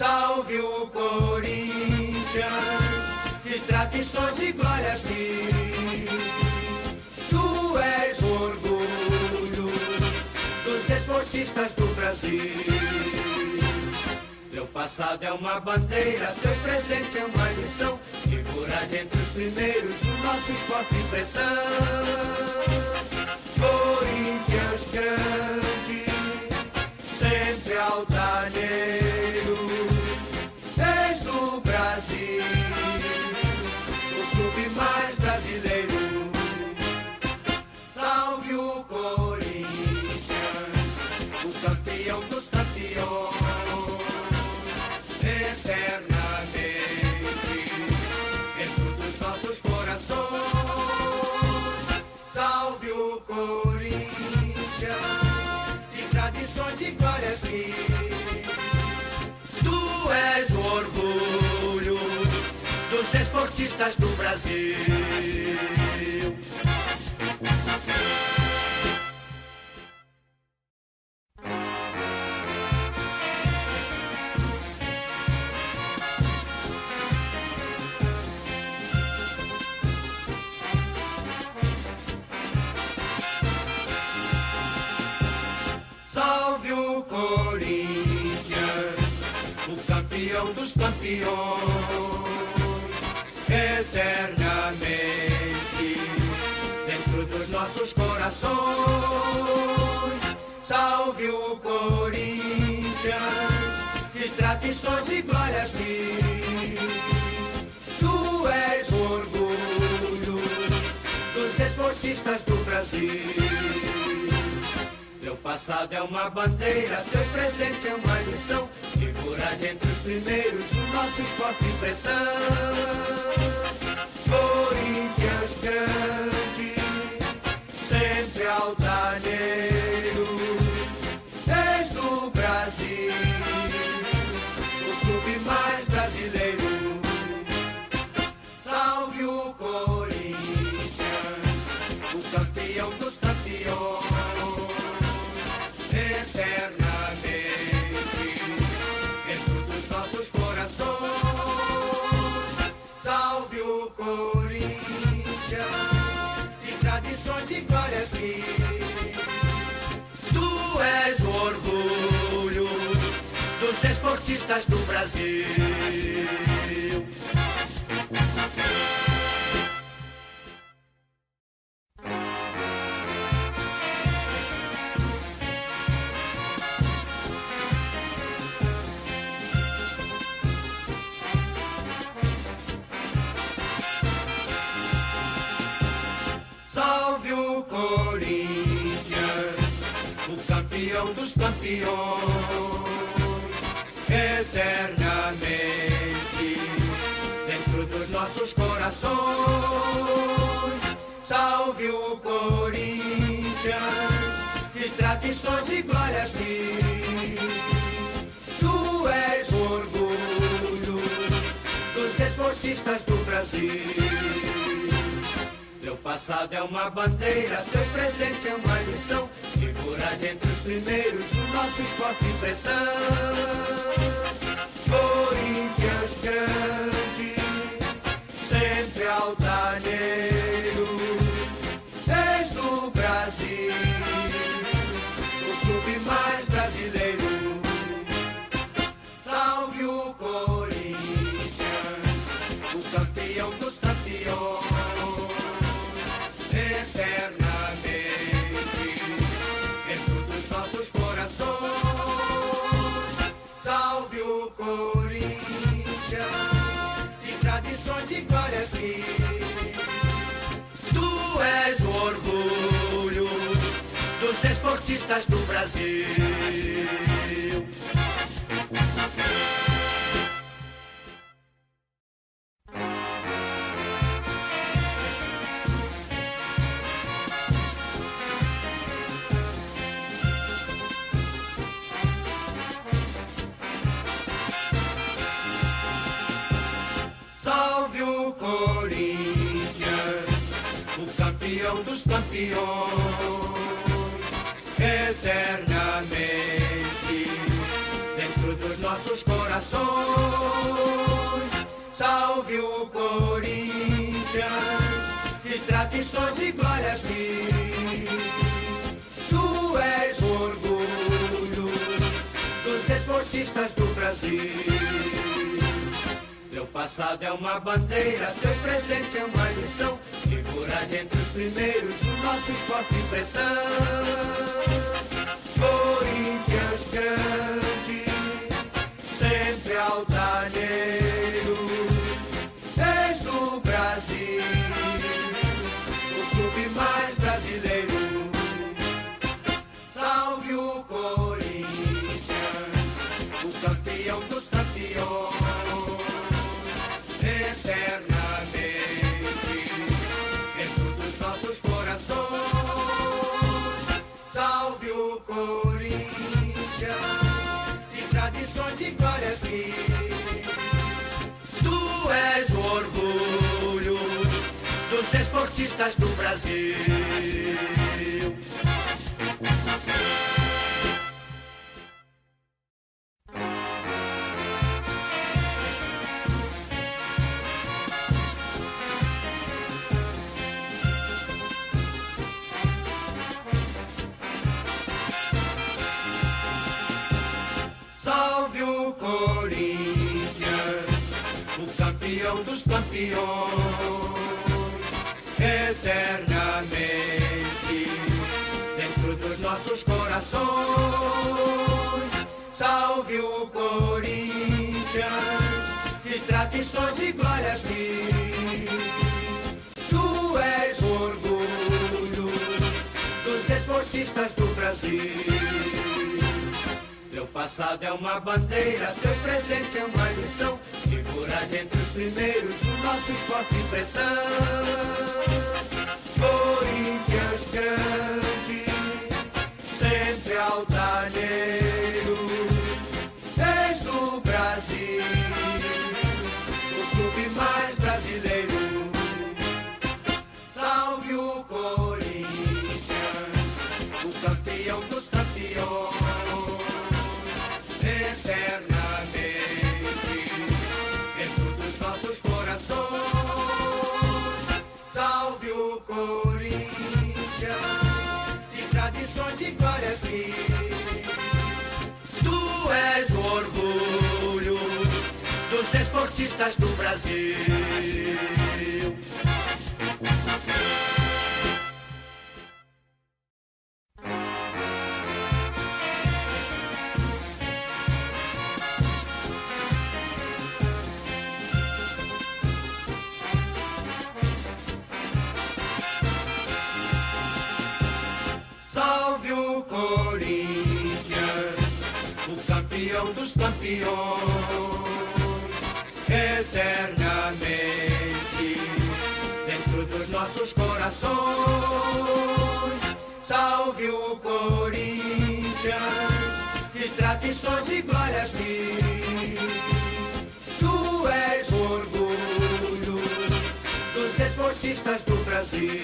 Salve o Corinthians, de tradições e glórias mil. Tu és o orgulho dos desportistas do Brasil. Teu passado é uma bandeira, teu presente é uma lição. Figuras entre os primeiros do nosso esporte pretão. Corinthians grande, sempre altaneiro, dos desportistas do Brasil. Salve o Corinthians, o campeão dos campeões, eternamente dentro dos nossos corações. Salve o Corinthians, de tradições e glórias mil. Tu és o orgulho dos desportistas do Brasil. Teu passado é uma bandeira, teu presente é uma lição. Figuras entre os primeiros do nosso esporte pretão. Corinthians grande, sempre altaneiro, desportistas do Brasil. Salve o Corinthians, o campeão dos campeões, eternamente dentro dos nossos corações. Salve o Corinthians, de tradições e glórias mil. Tu és o orgulho dos desportistas do Brasil. Teu passado é uma bandeira, teu presente é uma lição. Figuras entre os primeiros do nosso esporte pretão. Corinthians grande, sempre altaneiro, desportistas do Brasil. Salve o Corinthians, o campeão dos campeões, corações. Salve o Corinthians, que tradições e glórias mil. Tu és o orgulho dos desportistas do Brasil. Teu passado é uma bandeira, teu presente é uma lição. Figuras entre os primeiros do nosso esporte pretão. Corinthians grande, altaneiro, desportistas do Brasil. Salve o Corinthians, o campeão dos campeões, corações. Salve o Corinthians, que tradições e glórias mil. Tu és o orgulho dos desportistas do Brasil. Teu passado é uma bandeira, teu presente é uma lição. Figuras entre os primeiros do nosso esporte pretão. Corinthians grande, sempre desportistas do Brasil. Salve o Corinthians, o campeão dos campeões, eternamente dentro dos nossos corações. Salve o Corinthians, de tradições e glórias mil. Tu és o orgulho dos desportistas do Brasil.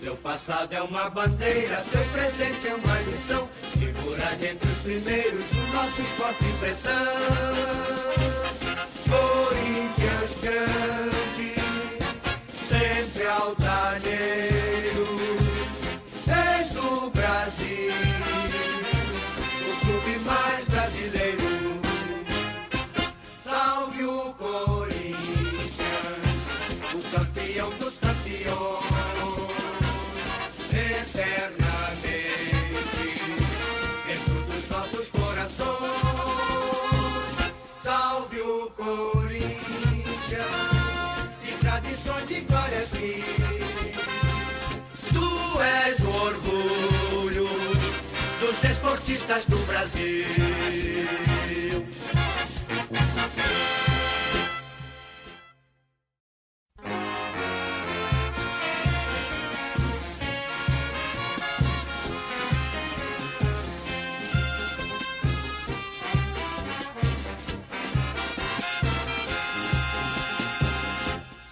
Teu passado é uma bandeira, teu presente é uma lição. Figuras entre os primeiros do nosso esporte pretão. Corinthians grande, sempre altaneiro. Desportistas do Brasil.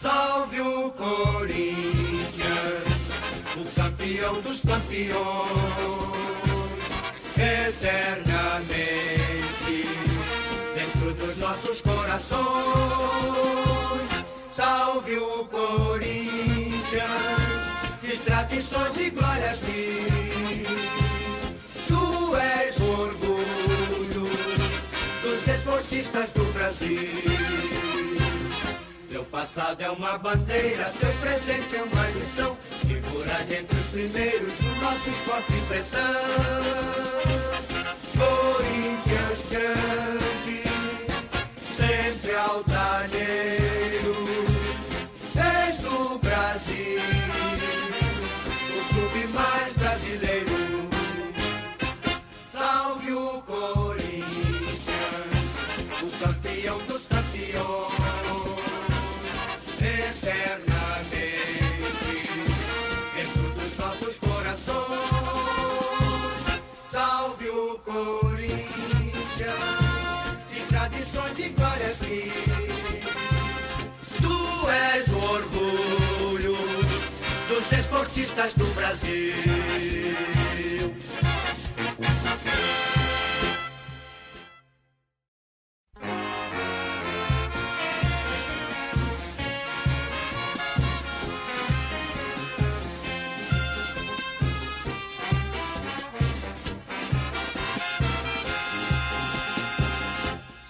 Salve o Corinthians, o campeão dos campeões, corações. Salve o Corinthians, que tradições e glórias mil. Tu és o orgulho dos desportistas do Brasil. Teu passado é uma bandeira, teu presente é uma lição. Figuras entre os primeiros do nosso esporte pretão. Corinthians grande, altaneiro, desportistas do Brasil.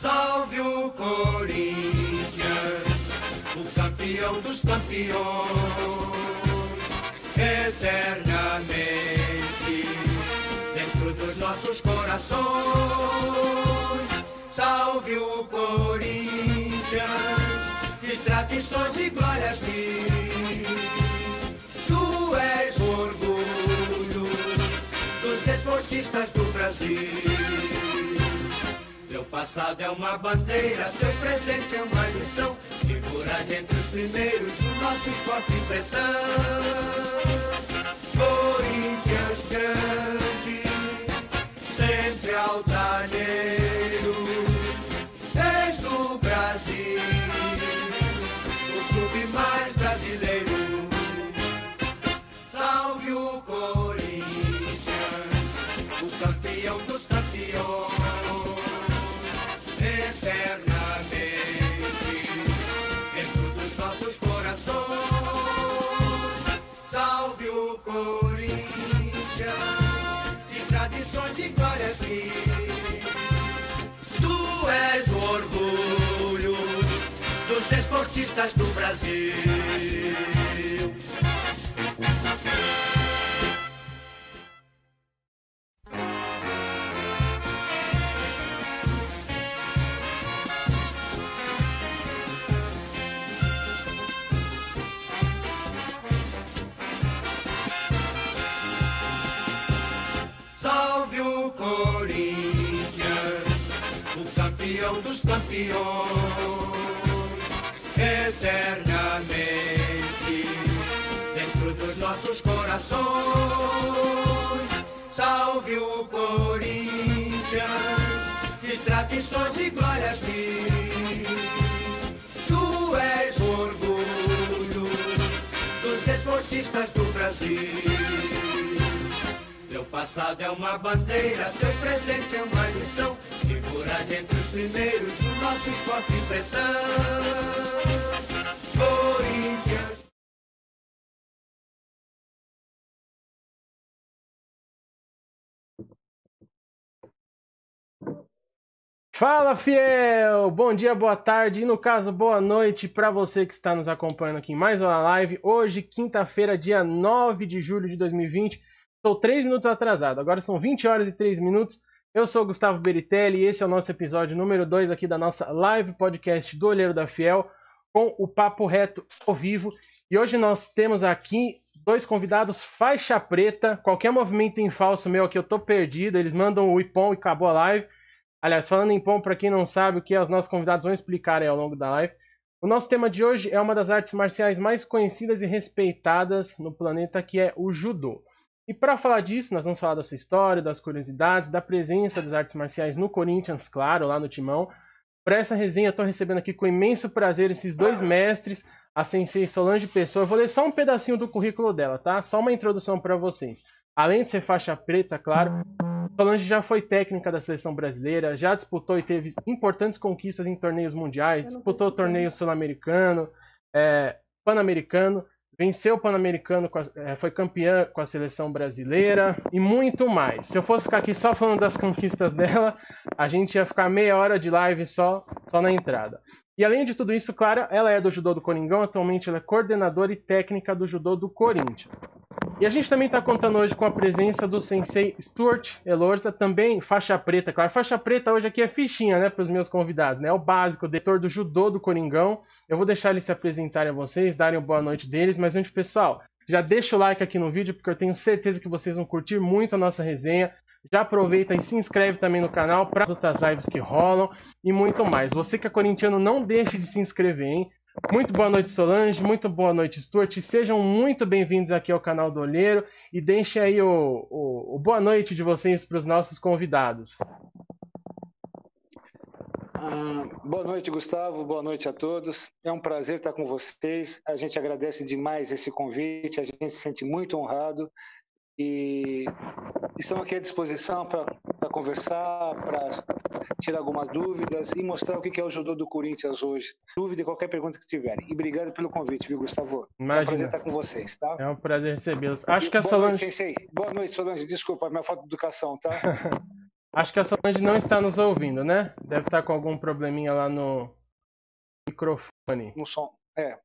Salve o Corinthians, o campeão dos campeões, dentro dos nossos corações. Salve o Corinthians, de tradições e glórias mil. Tu és o orgulho dos desportistas do Brasil. Teu passado é uma bandeira, teu presente é uma lição. Figuras entre os primeiros do nosso esporte pretão. Corinthians grande, sempre altaneiro, O Corinthians, de tradições e glórias mil. Tu és o orgulho dos desportistas do Brasil. Campeões, eternamente dentro dos nossos corações. Salve o Corinthians, de tradições e glórias mil. Passado é uma bandeira, teu presente é uma lição. Figuras entre os primeiros do nosso esporte pretão. Corinthians. Fala, fiel! Bom dia, boa tarde e, no caso, boa noite para você que está nos acompanhando aqui em mais uma live. Hoje, quinta-feira, dia 9 de julho de 2020. Estou 3 minutos atrasado, agora são 20 horas e 3 minutos. Eu sou Gustavo Beritelli e esse é o nosso episódio número 2 aqui da nossa live podcast do Olheiro da Fiel com o Papo Reto ao vivo. E hoje nós temos aqui dois convidados faixa preta. Qualquer movimento em falso meu aqui eu tô perdido. Eles mandam o ipom e acabou a live. Aliás, falando em pom, para quem não sabe o que é, os nossos convidados vão explicar ao longo da live. O nosso tema de hoje é uma das artes marciais mais conhecidas e respeitadas no planeta, que é o judô. E para falar disso, nós vamos falar da sua história, das curiosidades, da presença das artes marciais no Corinthians, claro, lá no Timão. Para essa resenha, estou recebendo aqui com imenso prazer esses dois mestres, a Sensei Solange Pessoa. Eu vou ler só um pedacinho do currículo dela, tá? Só uma introdução para vocês. Além de ser faixa preta, claro, Solange já foi técnica da seleção brasileira, já disputou e teve importantes conquistas em torneios mundiais, disputou torneio sul-americano, é, pan-americano, venceu o pan-americano, é, foi campeã com a seleção brasileira e muito mais. Se eu fosse ficar aqui só falando das conquistas dela, a gente ia ficar meia hora de live só, só na entrada. E além de tudo isso, claro, ela é do judô do Coringão, atualmente ela é coordenadora e técnica do judô do Corinthians. E a gente também está contando hoje com a presença do sensei Stuart Elorza, também faixa preta, claro. Faixa preta hoje aqui é fichinha, né, para os meus convidados, né? É o básico, o diretor do judô do Coringão. Eu vou deixar eles se apresentarem a vocês, darem uma boa noite deles, mas antes, pessoal, já deixa o like aqui no vídeo, porque eu tenho certeza que vocês vão curtir muito a nossa resenha. Já aproveita e se inscreve também no canal para as outras lives que rolam e muito mais. Você que é corintiano, não deixe de se inscrever, hein? Muito boa noite, Solange. Muito boa noite, Stuart. Sejam muito bem-vindos aqui ao canal do Olheiro e deixem aí o, o, o boa noite de vocês para os nossos convidados. Ah, boa noite, Gustavo. Boa noite a todos. É um prazer estar com vocês. A gente agradece demais esse convite. A gente se sente muito honrado e estamos aqui à disposição para conversar, para tirar algumas dúvidas e mostrar o que é o judô do Corinthians hoje. Dúvida e qualquer pergunta que tiverem. E obrigado pelo convite, viu, Gustavo? Imagina. É um prazer estar com vocês, tá? É um prazer recebê-los. Acho que a Boa Solange. noite, Sensei. Boa noite, Solange. Desculpa, minha falta de educação, tá? Acho que a Solange não está nos ouvindo, né? Deve estar com algum probleminha lá no microfone. No som. É.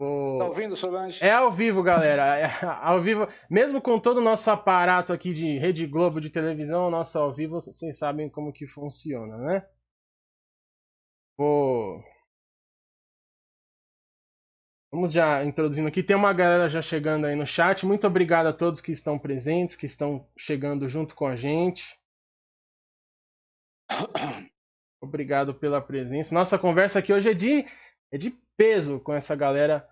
O- Tá ouvindo, Solange? É ao vivo, galera. É ao vivo. Mesmo com todo o nosso aparato aqui de Rede Globo de televisão, o nosso ao vivo, vocês sabem como que funciona, né? Vou... Vamos já introduzindo aqui. Tem uma galera já chegando aí no chat. Muito obrigado a todos que estão presentes, que estão chegando junto com a gente. Obrigado pela presença. Nossa conversa aqui hoje é de, é de peso com essa galera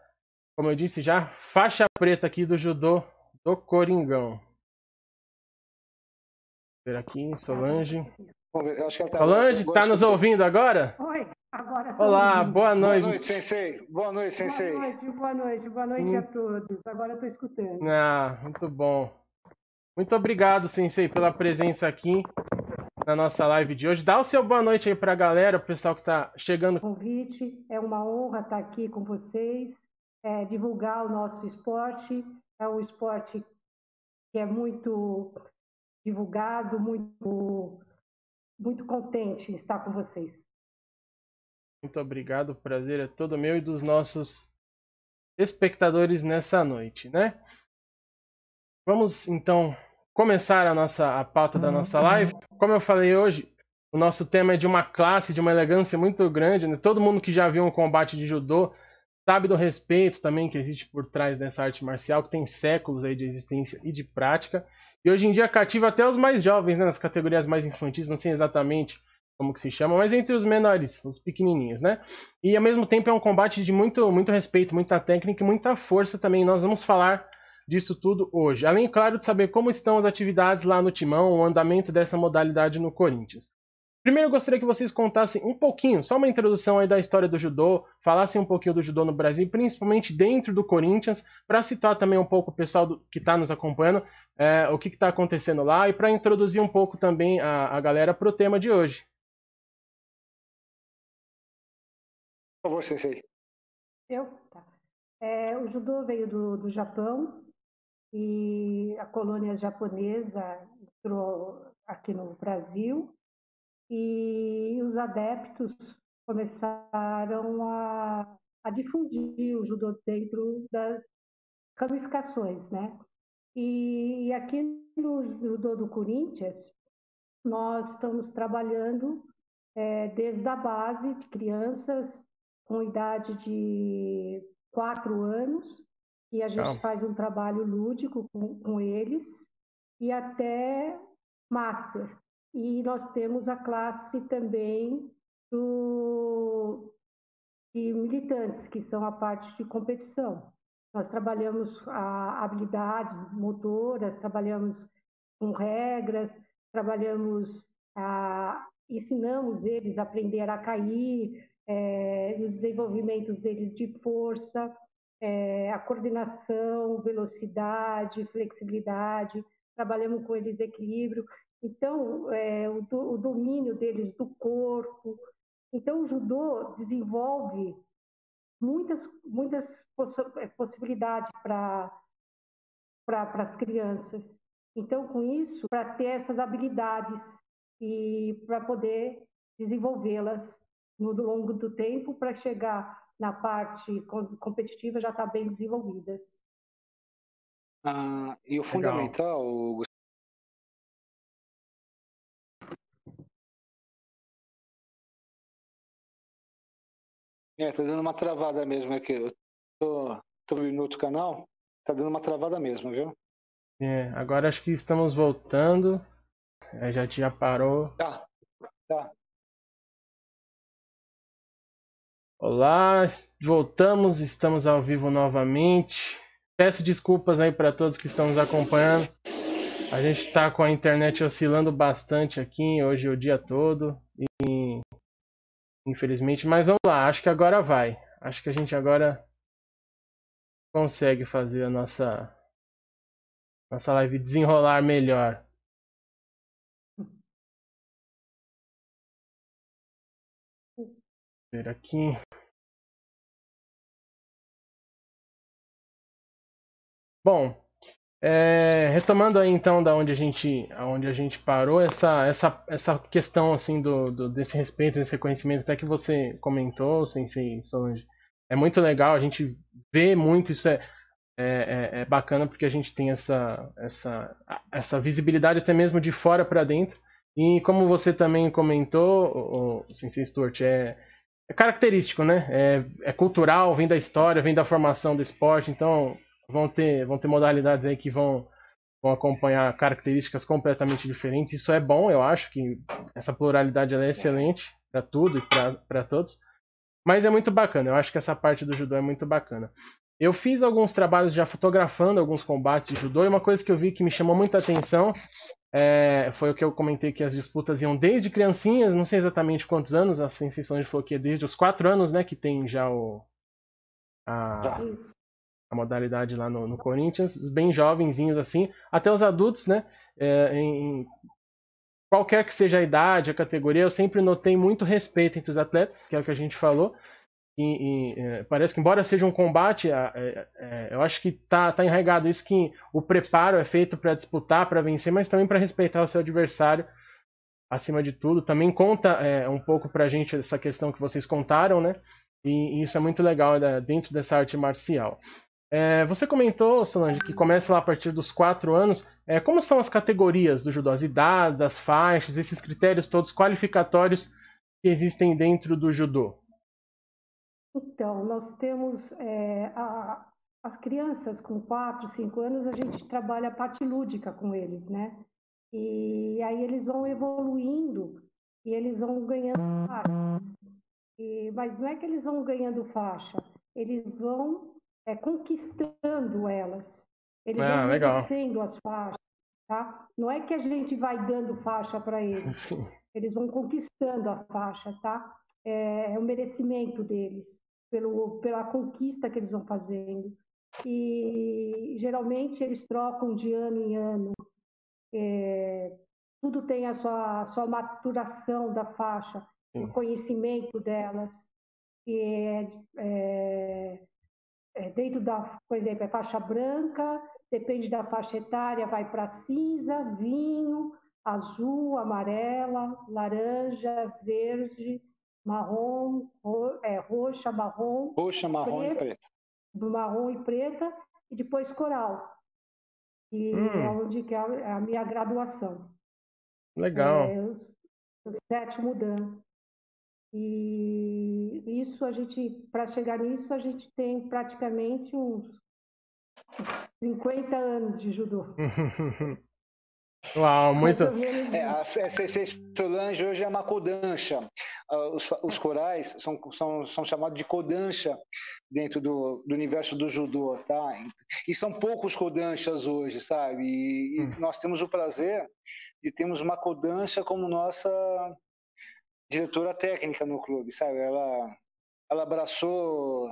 como eu disse já, faixa preta aqui do judô do Coringão. Será Solange? Que ela tá Solange, agora tá nos ouvindo agora? Oi, agora tô Olá, ouvindo. boa Boa noite. noite, Sensei. Boa noite, Sensei. Boa noite, boa noite, boa noite Hum. a todos. Agora eu tô escutando. Ah, muito bom. Muito obrigado, Sensei, pela presença aqui na nossa live de hoje. Dá o seu boa noite aí pra galera, o pessoal que tá chegando. Convite, é uma honra estar aqui com vocês, é, divulgar o nosso esporte. É um esporte que é muito divulgado, muito, muito contente estar com vocês. Muito obrigado, o prazer é todo meu e dos nossos espectadores nessa noite, né? Vamos então começar a nossa a pauta da nossa live. Como eu falei hoje, o nosso tema é de uma classe, de uma elegância muito grande. Né? Todo mundo que já viu um combate de judô sabe do respeito também que existe por trás dessa arte marcial, que tem séculos aí de existência e de prática. E hoje em dia cativa até os mais jovens, né, nas categorias mais infantis, não sei exatamente como que se chama, mas entre os menores, os pequenininhos, né? E ao mesmo tempo é um combate de muito, muito respeito, muita técnica e muita força também. Nós vamos falar disso tudo hoje. Além, claro, de saber como estão as atividades lá no Timão, o andamento dessa modalidade no Corinthians. Primeiro eu gostaria que vocês contassem um pouquinho, só uma introdução aí da história do judô, falassem um pouquinho do judô no Brasil, principalmente dentro do Corinthians, para citar também um pouco o pessoal do- que está nos acompanhando, é, o que está acontecendo lá, e para introduzir um pouco também a, a galera para o tema de hoje. Por favor, Sensei. Eu? Tá. É, o judô veio do, do Japão e a colônia japonesa entrou aqui no Brasil e os adeptos começaram a, a difundir o judô dentro das ramificações, né? E, e aqui no judô do Corinthians, nós estamos trabalhando é, desde a base de crianças com idade de quatro anos, e a gente Legal. faz um trabalho lúdico com, com eles, e até master. E nós temos a classe também do, de militantes, que são a parte de competição. Nós trabalhamos a, habilidades motoras, trabalhamos com regras, trabalhamos, a, ensinamos eles a aprender a cair, é, os desenvolvimentos deles de força, é, a coordenação, velocidade, flexibilidade. trabalhamos com eles equilíbrio. Então, é, o, o domínio deles do corpo. Então, o judô desenvolve muitas, muitas é, possibilidades para pra, as crianças. Então, com isso, para ter essas habilidades e para poder desenvolvê-las no longo do tempo, para chegar na parte competitiva já estar tá bem desenvolvidas. Ah, e o fundamental, É, tá dando uma travada mesmo aqui. Eu tô, tô no outro canal, tá dando uma travada mesmo, viu? É, agora acho que estamos voltando. É, já já parou. Tá, tá. Olá, voltamos, estamos ao vivo novamente. Peço desculpas aí para todos que estão nos acompanhando. A gente está com a internet oscilando bastante aqui hoje o dia todo. E infelizmente, mas vamos lá, acho que agora vai. Acho que a gente agora consegue fazer a nossa nossa live desenrolar melhor. Ver aqui. Bom, é, retomando aí então da onde a gente, onde a gente parou, essa, essa, essa questão assim do, do, desse respeito, desse reconhecimento, até que você comentou, Sensei Solange, é muito legal, a gente vê muito isso, é, é, é, é bacana porque a gente tem essa, essa, essa visibilidade até mesmo de fora para dentro. E como você também comentou, o, Sensei Stuart, é, é característico, né? É, é cultural, vem da história, vem da formação do esporte, então vão ter, vão ter modalidades aí que vão, vão acompanhar características completamente diferentes. Isso é bom, eu acho que essa pluralidade é excelente para tudo e para todos. Mas é muito bacana, eu acho que essa parte do judô é muito bacana. Eu fiz alguns trabalhos já fotografando alguns combates de judô e uma coisa que eu vi que me chamou muita atenção é, foi o que eu comentei que as disputas iam desde criancinhas, não sei exatamente quantos anos, a sensação de falou que é desde os quatro anos, né, que tem já o a, a modalidade lá no, no, Corinthians, bem jovenzinhos assim, até os adultos, né? É, em, qualquer que seja a idade, a categoria, eu sempre notei muito respeito entre os atletas, que é o que a gente falou. E, e é, parece que, embora seja um combate, é, é, eu acho que tá, tá enraigado isso que o preparo é feito para disputar, para vencer, mas também para respeitar o seu adversário acima de tudo. Também conta é, um pouco para a gente essa questão que vocês contaram, né? E, e isso é muito legal né, dentro dessa arte marcial. É, você comentou, Solange, que começa lá a partir dos 4 anos. É, como são as categorias do judô? As idades, as faixas, esses critérios todos qualificatórios que existem dentro do judô? Então, nós temos é, a, as crianças com 4, 5 anos, a gente trabalha a parte lúdica com eles, né? E aí eles vão evoluindo e eles vão ganhando faixas. E, mas não é que eles vão ganhando faixa, eles vão é, conquistando elas. Eles ah, vão merecendo as faixas, tá? Não é que a gente vai dando faixa para eles. Eles vão conquistando a faixa, tá? É, é o merecimento deles, pelo, pela conquista que eles vão fazendo. E geralmente eles trocam de ano em ano. É, tudo tem a sua, a sua maturação da faixa, Sim. o conhecimento delas. E é, é, é, dentro da, por exemplo, é faixa branca, depende da faixa etária, vai para cinza, vinho, azul, amarela, laranja, verde, marrom, ro, é, roxa, marrom. Roxa, marrom preto, e preta. Marrom e preta, e depois coral. E hum. é onde que é a minha graduação. Legal. É, o, o sétimo dan. E isso a gente, para chegar nisso, a gente tem praticamente uns 50 anos de judô. Uau, muito. É, a CC Solange hoje é uma codancha. Ah, os, os corais são, são, são chamados de codancha dentro do, do universo do judô, tá? E são poucos codanchas hoje, sabe? E, hum. e nós temos o prazer de termos uma codancha como nossa diretora técnica no clube, sabe? Ela, ela abraçou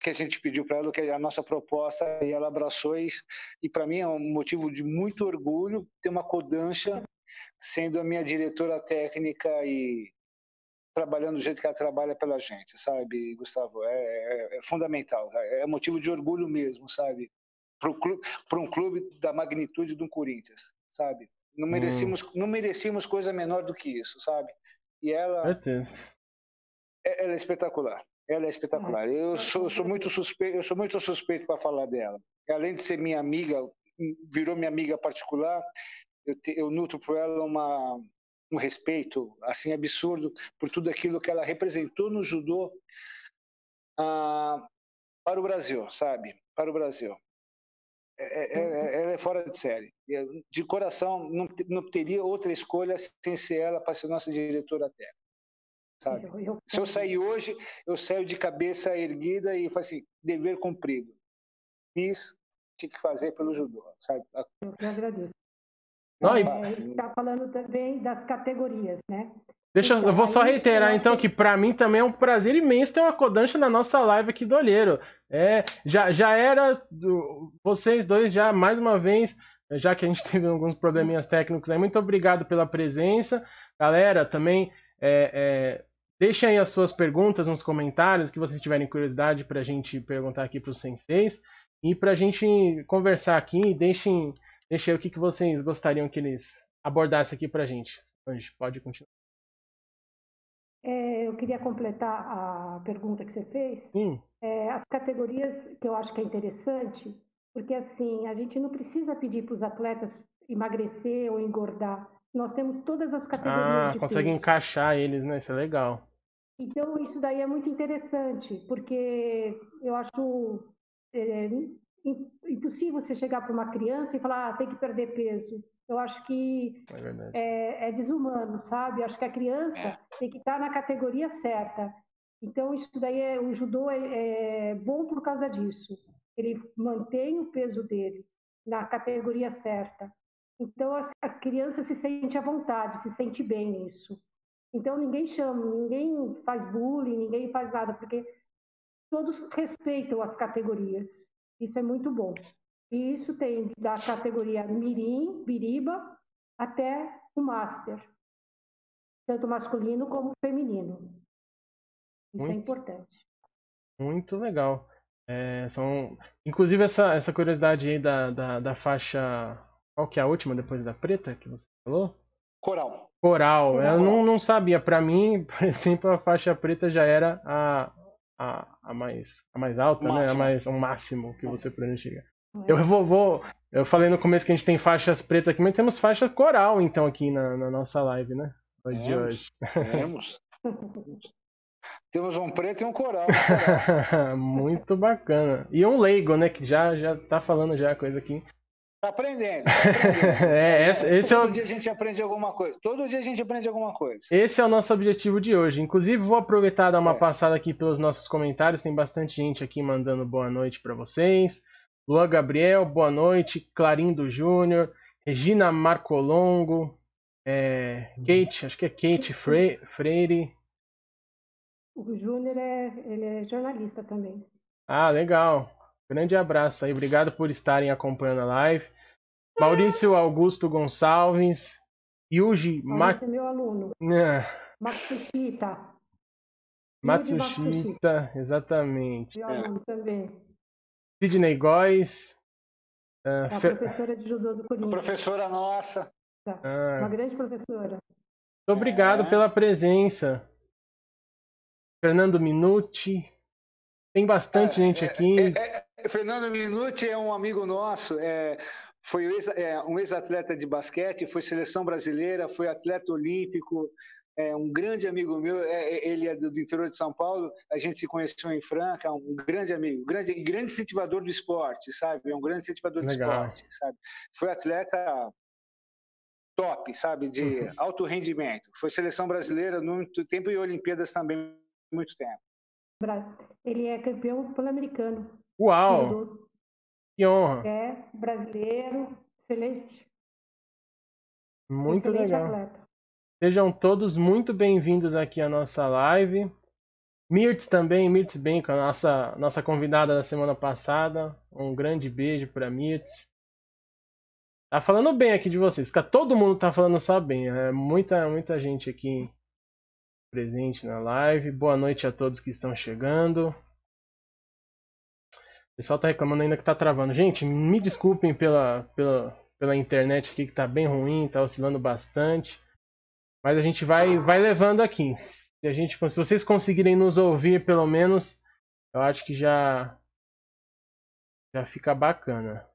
que a gente pediu para ela, que a nossa proposta, e ela abraçou isso. E para mim é um motivo de muito orgulho ter uma Kodansha sendo a minha diretora técnica e trabalhando do jeito que ela trabalha pela gente, sabe, Gustavo? É, é, é fundamental, é, é motivo de orgulho mesmo, sabe? Para um clube da magnitude do Corinthians, sabe? Não merecíamos, hum. não merecíamos coisa menor do que isso, sabe? E ela. É, ela é espetacular. Ela é espetacular. Eu sou, eu sou muito suspeito, eu sou muito suspeito para falar dela. Além de ser minha amiga, virou minha amiga particular. Eu, te, eu nutro por ela uma, um respeito assim absurdo por tudo aquilo que ela representou no judô ah, para o Brasil, sabe? Para o Brasil. É, é, é, ela é fora de série. De coração, não, não teria outra escolha sem ser ela para ser nossa diretora técnica sabe? Eu, eu... Se eu sair hoje, eu saio de cabeça erguida e falo assim, dever cumprido. Fiz, tinha que fazer pelo judô, sabe? Eu que agradeço. Não, é, ele está falando também das categorias, né? Deixa, então, eu vou só reiterar então que para mim também é um prazer imenso ter uma Kodansha na nossa live aqui do Olheiro. É, já, já era do, vocês dois já mais uma vez, já que a gente teve alguns probleminhas técnicos aí, muito obrigado pela presença. Galera, também é, é, deixem aí as suas perguntas nos comentários, que vocês tiverem curiosidade para a gente perguntar aqui para os senseis. E para a gente conversar aqui, deixem, deixem aí o que, que vocês gostariam que eles abordassem aqui para a gente. Anjo, pode continuar. É, eu queria completar a pergunta que você fez. É, as categorias que eu acho que é interessante, porque assim, a gente não precisa pedir para os atletas emagrecer ou engordar. Nós temos todas as categorias ah, de consegue peso. encaixar eles, né? Isso é legal. Então, isso daí é muito interessante, porque eu acho é, impossível você chegar para uma criança e falar, ah, tem que perder peso. Eu acho que é, é, é desumano, sabe? Eu acho que a criança é. tem que estar na categoria certa. Então, isso daí, é, o judô é, é bom por causa disso. Ele mantém o peso dele na categoria certa. Então a, criança se sente à vontade, se sente bem nisso. Então ninguém chama, ninguém faz bullying, ninguém faz nada, porque todos respeitam as categorias. Isso é muito bom. E isso tem da categoria Mirim, Biriba, até o Master, tanto masculino como feminino. Isso é muito, é importante. Muito legal. É, são, inclusive essa, essa curiosidade aí da, da, da faixa qual que é a última depois da preta que você falou? Coral. Coral. Eu não, não sabia. Para mim, por exemplo, a faixa preta já era a, a, a, mais, a mais alta, máximo. né? A mais, o máximo que você poderia chegar. Eu vou, vou, Eu falei no começo que a gente tem faixas pretas aqui, mas temos faixa coral, então, aqui na, na nossa live, né? Hoje de hoje. Temos. temos um preto e um coral. Muito bacana. E um leigo, né? Que já, já tá falando já coisa aqui. Tá aprendendo. Tá aprendendo. é, esse, esse Todo é o... dia a gente aprende alguma coisa. Todo dia a gente aprende alguma coisa. Esse é o nosso objetivo de hoje. Inclusive, vou aproveitar e dar uma é. passada aqui pelos nossos comentários. Tem bastante gente aqui mandando boa noite para vocês. Luan Gabriel, boa noite. Clarindo Júnior. Regina Marcolongo. É, Kate, acho que é Kate Freire. O Júnior é, ele é jornalista também. Ah, legal. Grande abraço aí, obrigado por estarem acompanhando a live. Maurício Augusto Gonçalves, Yuji Mat... é meu aluno. É. Matsushita. Matsushita, exatamente. Meu aluno também. Sidney Góes. Uh, é a professora de judô do Corinthians. Professora nossa. Ah. Uma grande professora. Muito obrigado é. pela presença. Fernando Minuti. Tem bastante é, gente é, aqui. É, é, Fernando Minuti é um amigo nosso. Foi ex, um ex-atleta de basquete, foi seleção brasileira, foi atleta olímpico. É um grande amigo meu, é, ele é do, do, interior de São Paulo, a gente se conheceu em Franca, um grande amigo, grande, grande incentivador do esporte, sabe? É um grande incentivador do esporte, sabe? Foi atleta top, sabe? De uhum. alto rendimento. Foi seleção brasileira muito tempo e Olimpíadas também muito tempo. Ele é campeão pan-americano. Uau! Que honra! É brasileiro, excelente. Muito excelente legal. Atleta. Sejam todos muito bem-vindos aqui à nossa live. Mirtz também, Mirtz Benko, a nossa, nossa convidada da semana passada. Um grande beijo para Mirtz. Tá falando bem aqui de vocês. Todo mundo tá falando só bem. É muita, muita gente aqui presente na live. Boa noite a todos que estão chegando. O pessoal tá reclamando ainda que tá travando. Gente, me desculpem pela, pela, pela internet aqui que tá bem ruim, tá oscilando bastante. Mas a gente vai, vai levando aqui. Se a gente, se vocês conseguirem nos ouvir, pelo menos, eu acho que já já fica bacana.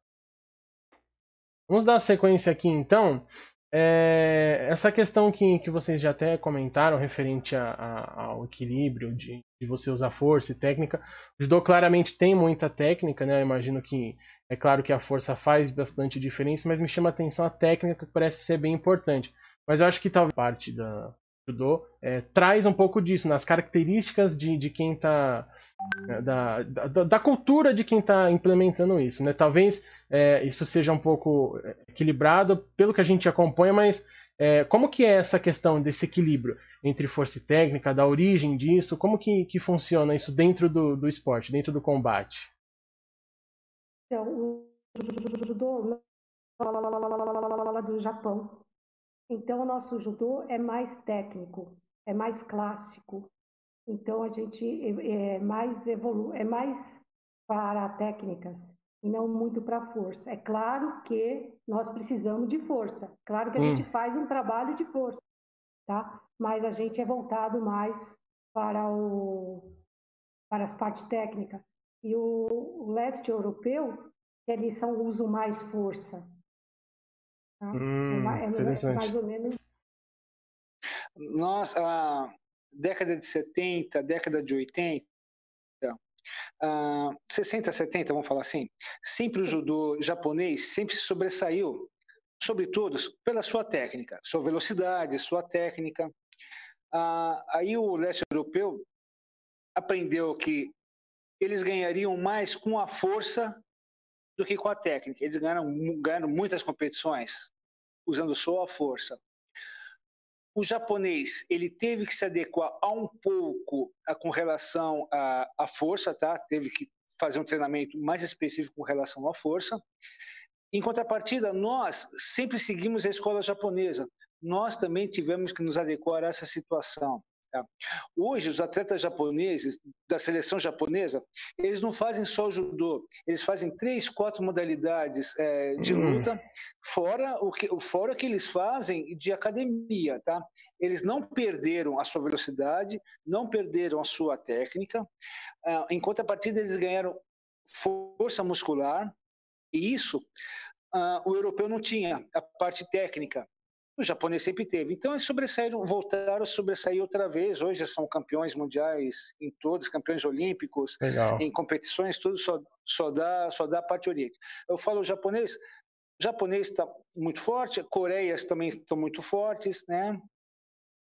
Vamos dar sequência aqui então. É, essa questão que, que vocês já até comentaram referente a, a, ao equilíbrio de, de, você usar força e técnica. O judô claramente tem muita técnica, né? Eu imagino que é claro que a força faz bastante diferença, mas me chama a atenção a técnica que parece ser bem importante. Mas eu acho que talvez parte da judô é, traz um pouco disso, nas características de, de quem está né, da, da, da, cultura de quem está implementando isso. Né? Talvez é, isso seja um pouco é, equilibrado pelo que a gente acompanha, mas é, como que é essa questão desse equilíbrio entre força e técnica, da origem disso? Como que, que funciona isso dentro do, do esporte, dentro do combate? Então, o judô do Japão. Então, o nosso judô é mais técnico, é mais clássico, então a gente é, é mais evolu é mais para técnicas e não muito para força. É claro que nós precisamos de força. Claro que a hum. gente faz um trabalho de força, tá? Mas a gente é voltado mais para o para as partes técnicas. E o, leste europeu, eles são usam mais força. Tá? É hum, é, é, mais ou menos. Nós, ah, década de 70, década de 80, uh, 60, 70, vamos falar assim, sempre o judô japonês sempre se sobressaiu, sobretudo pela sua técnica, sua velocidade, sua técnica. Uh, aí o leste europeu aprendeu que eles ganhariam mais com a força do que com a técnica. Eles ganharam, ganharam muitas competições usando só a força o japonês ele teve que se adequar a um pouco a, com relação à, à força, tá? Teve que fazer um treinamento mais específico com relação à força. Em contrapartida, nós sempre seguimos a escola japonesa. Nós também tivemos que nos adequar a essa situação. Tá? Hoje, os atletas japoneses, da seleção japonesa, eles não fazem só o judô, eles fazem três, quatro modalidades é, de hum. luta, fora o que, fora que eles fazem de academia. Tá? Eles não perderam a sua velocidade, não perderam a sua técnica, é, em contrapartida, eles ganharam força muscular, e isso uh, o europeu não tinha, a parte técnica o japonês sempre teve. Então eles sobressaíram, voltaram a sobressair outra vez. Hoje são campeões mundiais em todos, campeões olímpicos, Legal. em competições, tudo só, só dá só dá a parte oriente. Eu falo japonês, o japonês está muito forte, Coreias também estão muito fortes, né?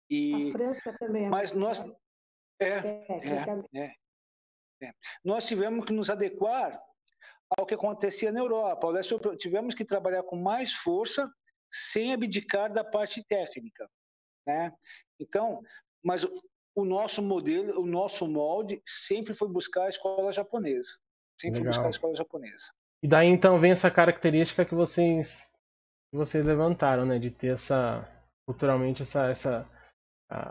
E a França também. É mas nós é, é, é, é, nós tivemos que nos adequar ao que acontecia na Europa. Tivemos que trabalhar com mais força sem abdicar da parte técnica, né? Então, mas o nosso modelo, o nosso molde sempre foi buscar a escola japonesa, sempre foi buscar a escola japonesa. E daí então vem essa característica que vocês que vocês levantaram, né, de ter essa culturalmente essa essa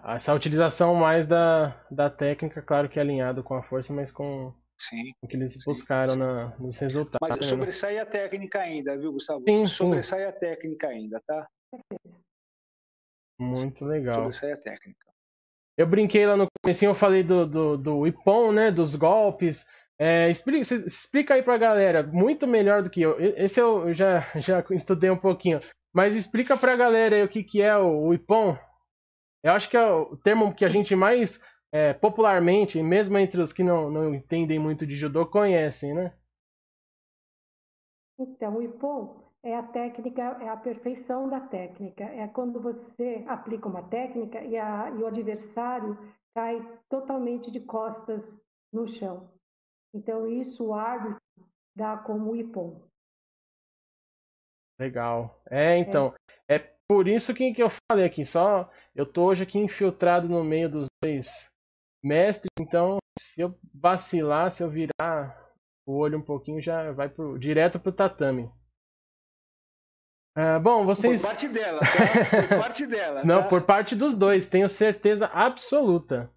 essa utilização mais da, da técnica, claro que alinhado com a força, mas com Sim. O que eles buscaram sim. Na, nos resultados. Mas né? sobressai a técnica ainda, viu, Gustavo? Sim, sobressai sim. a técnica ainda, tá? Muito legal. Sobressai a técnica. Eu brinquei lá no começo, eu falei do, do, do Ipon, né? Dos golpes. É, explica, explica aí pra galera, muito melhor do que eu. Esse eu já, já estudei um pouquinho. Mas explica pra galera aí o que, que é o, o Ipon. Eu acho que é o termo que a gente mais é, popularmente, mesmo entre os que não, não entendem muito de judô, conhecem, né? Então, o Ippon é a técnica, é a perfeição da técnica. É quando você aplica uma técnica e, a, e o adversário cai totalmente de costas no chão. Então, isso o árbitro dá como Ippon. Legal. É, então, é. é por isso que, que eu falei aqui, só eu tô hoje aqui infiltrado no meio dos dois mestre, então se eu vacilar, se eu virar o olho um pouquinho, já vai pro, direto pro tatame. Uh, bom, vocês. Por parte dela, tá? Por parte dela. Não, tá? por parte dos dois, tenho certeza absoluta.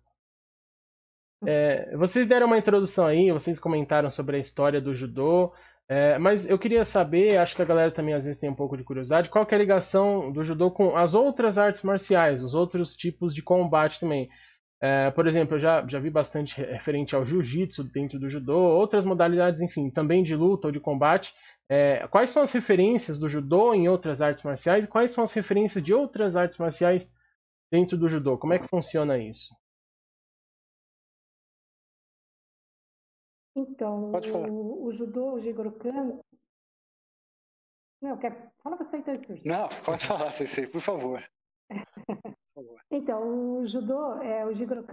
É, vocês deram uma introdução aí, vocês comentaram sobre a história do judô, é, mas eu queria saber, acho que a galera também às vezes tem um pouco de curiosidade, qual é a ligação do judô com as outras artes marciais, os outros tipos de combate também. É, por exemplo, eu já, já vi bastante referente ao jiu-jitsu dentro do judô, outras modalidades, enfim, também de luta ou de combate. É, quais são as referências do judô em outras artes marciais e quais são as referências de outras artes marciais dentro do judô? Como é que funciona isso? Então, o, o, judô, o Jigoro Não, quer... fala você então. Não, pode falar, Sensei, por favor. então, o judô, é, o Jigoro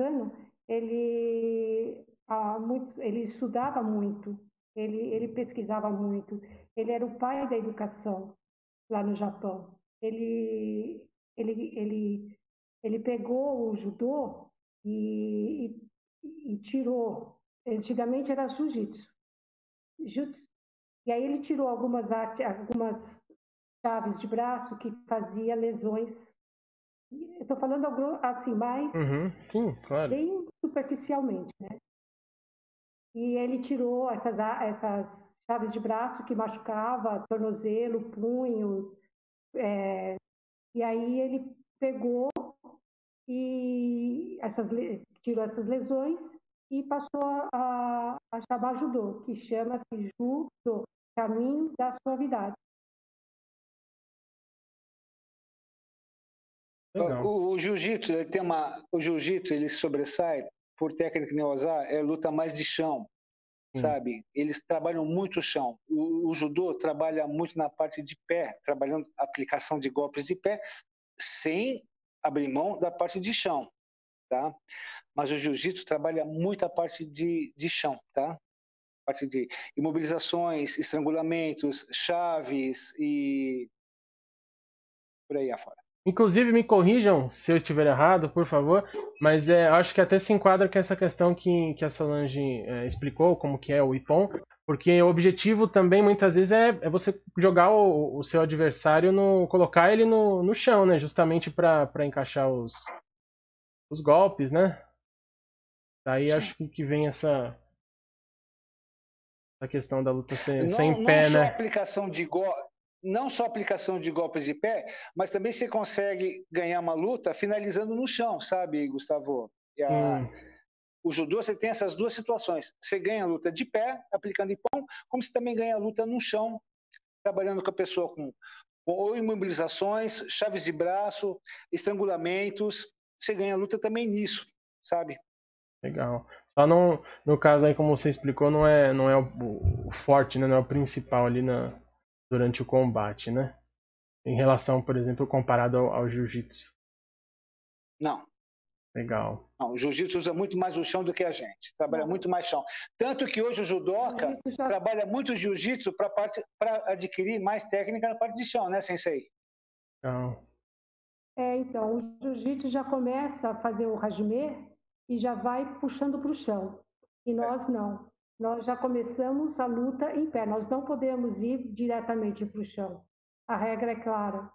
ele, ah, muito, ele estudava muito, ele, ele pesquisava muito, ele era o pai da educação lá no Japão. Ele, ele, ele, ele pegou o judô e, e, e tirou. Antigamente era jiu-jitsu. E aí ele tirou algumas, algumas chaves de braço que fazia lesões. Estou falando assim, mais uhum, sim, claro. bem superficialmente, né? E ele tirou essas, essas chaves de braço que machucava, tornozelo, punho. É, e aí ele pegou e essas, tirou essas lesões e passou a, a chamar judô, que chama-se judô, caminho da suavidade. O, o jiu-jitsu, ele tem uma, o jiu-jitsu ele sobressai por técnica neosar, é luta mais de chão, hum. sabe? Eles trabalham muito o chão. O, o, judô trabalha muito na parte de pé, trabalhando aplicação de golpes de pé, sem abrir mão da parte de chão, tá? Mas o jiu-jitsu trabalha muito a parte de, de chão, tá? Parte de imobilizações, estrangulamentos, chaves e por aí afora. Inclusive, me corrijam se eu estiver errado, por favor, mas é, acho que até se enquadra com essa questão que, que a Solange é, explicou, como que é o Ipon, porque o objetivo também, muitas vezes, é, é você jogar o, o, seu adversário, no colocar ele no, no chão, né? Justamente para encaixar os, os golpes, né? Daí Sim. acho que, que vem essa, essa questão da luta sem, não, sem pé, não né? Só aplicação de go... Não só aplicação de golpes de pé, mas também você consegue ganhar uma luta finalizando no chão, sabe, Gustavo? A... Hum. O judô você tem essas duas situações. Você ganha a luta de pé, aplicando pão, como você também ganha a luta no chão, trabalhando com a pessoa com, com ou imobilizações, chaves de braço, estrangulamentos. Você ganha a luta também nisso, sabe? Legal. Só no, no caso aí, como você explicou, não é, não é o, o forte, né? Não é o principal ali na, durante o combate, né? Em relação, por exemplo, comparado ao, ao jiu-jitsu. Não. Legal. Não, o jiu-jitsu usa muito mais o chão do que a gente. Trabalha muito mais chão. Tanto que hoje o judoca já... trabalha muito jiu-jitsu para adquirir mais técnica na parte de chão, né, sensei? Não. É, então, o jiu-jitsu já começa a fazer o hajime e já vai puxando para o chão. E nós não. Nós já começamos a luta em pé. Nós não podemos ir diretamente para o chão. A regra é clara.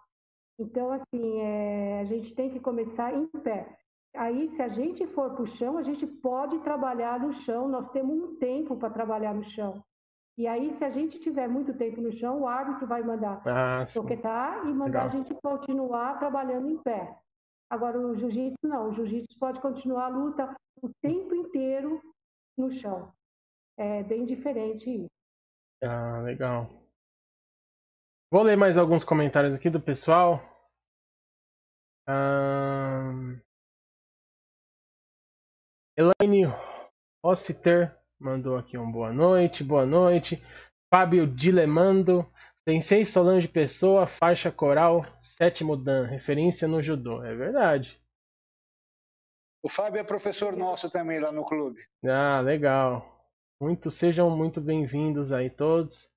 Então, assim, é, a gente tem que começar em pé. Aí, se a gente for para o chão, a gente pode trabalhar no chão. Nós temos um tempo para trabalhar no chão. E aí, se a gente tiver muito tempo no chão, o árbitro vai mandar ah, toquetar e mandar Legal. a gente continuar trabalhando em pé. Agora, o jiu-jitsu não. O jiu-jitsu pode continuar a luta o tempo inteiro no chão. É bem diferente isso. Ah, legal. Vou ler mais alguns comentários aqui do pessoal. Um... Elaine Rossiter mandou aqui um boa noite, boa noite. Fábio Dilemando Sensei Solange Pessoa, faixa coral, sétimo dan, referência no judô. É verdade. O Fábio é professor nosso também lá no clube. Ah, legal. Muito, sejam muito bem-vindos aí todos.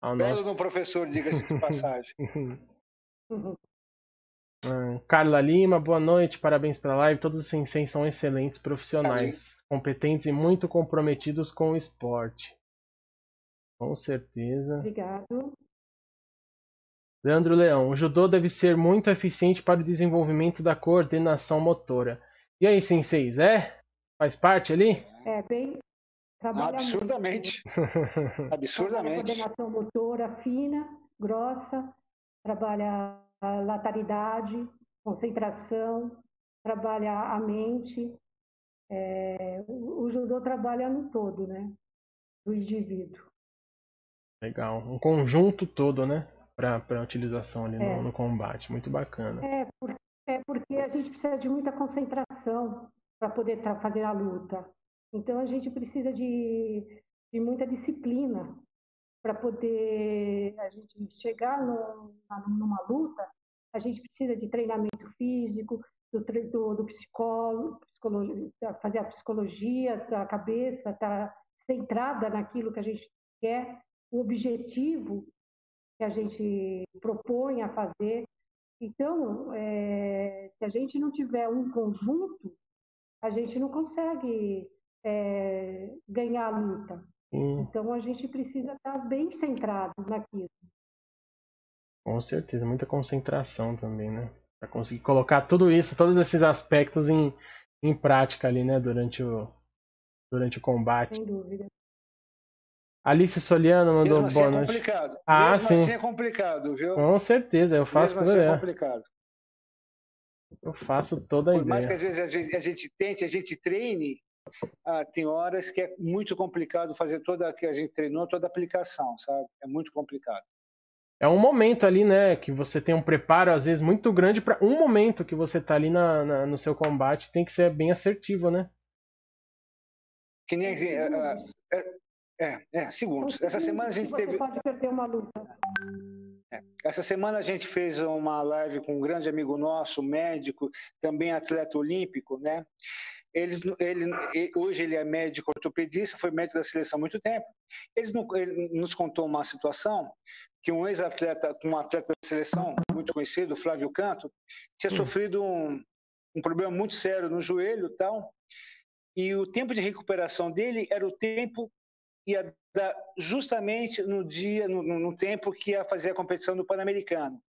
Ao Belo nosso... no professor, diga-se de passagem. Hum, Carla Lima, boa noite, parabéns pela live. Todos os senseis são excelentes profissionais, competentes e muito comprometidos com o esporte. Com certeza. Obrigado. Leandro Leão, o judô deve ser muito eficiente para o desenvolvimento da coordenação motora. E aí, senseis, é? Faz parte ali? É bem. Trabalha Absurdamente. muito. Absurdamente. Coordenação motora fina, grossa, trabalha a lateralidade, concentração, trabalha a mente. É, o, o judô trabalha no todo, né? Do indivíduo. Legal. Um conjunto todo, né? Para utilização ali É. no, no combate. Muito bacana. É, por- é porque a gente precisa de muita concentração para poder fazer a luta. Então a gente precisa de, de muita disciplina para poder a gente chegar no- numa luta. A gente precisa de treinamento físico, do, do, do psicólogo, fazer a psicologia da cabeça, estar centrada naquilo que a gente quer, o objetivo que a gente propõe a fazer. Então, é, se a gente não tiver um conjunto, a gente não consegue é, ganhar a luta. Sim, Então, a gente precisa estar bem centrado naquilo. com certeza. Muita concentração também, né? Para conseguir colocar tudo isso, todos esses aspectos em, em prática ali, né? Durante o, durante o combate. Sem dúvida. Alice Soliano mandou Mesmo assim boa é noite. complicado. Ah, Mesmo sim. assim é complicado, viu? Com certeza, eu faço Mesmo toda assim é a complicado. Eu faço toda a Por mais que ideia. às vezes a gente, a gente tente, a gente treine, ah, tem horas que é muito complicado fazer toda que a gente treinou, toda a aplicação, sabe? É muito complicado. É um momento ali, né, que você tem um preparo às vezes muito grande para um momento que você tá ali na, na- no seu combate, tem que ser bem assertivo, né? Que nem é, é, é, é, segundos. Essa semana a gente você teve, pode perder uma luta. essa semana a gente fez uma live com um grande amigo nosso, médico, também atleta olímpico, né? Eles, ele, hoje ele é médico ortopedista, foi médico da seleção há muito tempo. Eles, ele nos contou uma situação que um ex-atleta, um atleta da seleção muito conhecido, Flávio Canto, tinha sofrido um, um problema muito sério no joelho tal, e o tempo de recuperação dele era o tempo ia dar justamente no dia, no, no- no tempo que ia fazer a competição do Pan-Americano.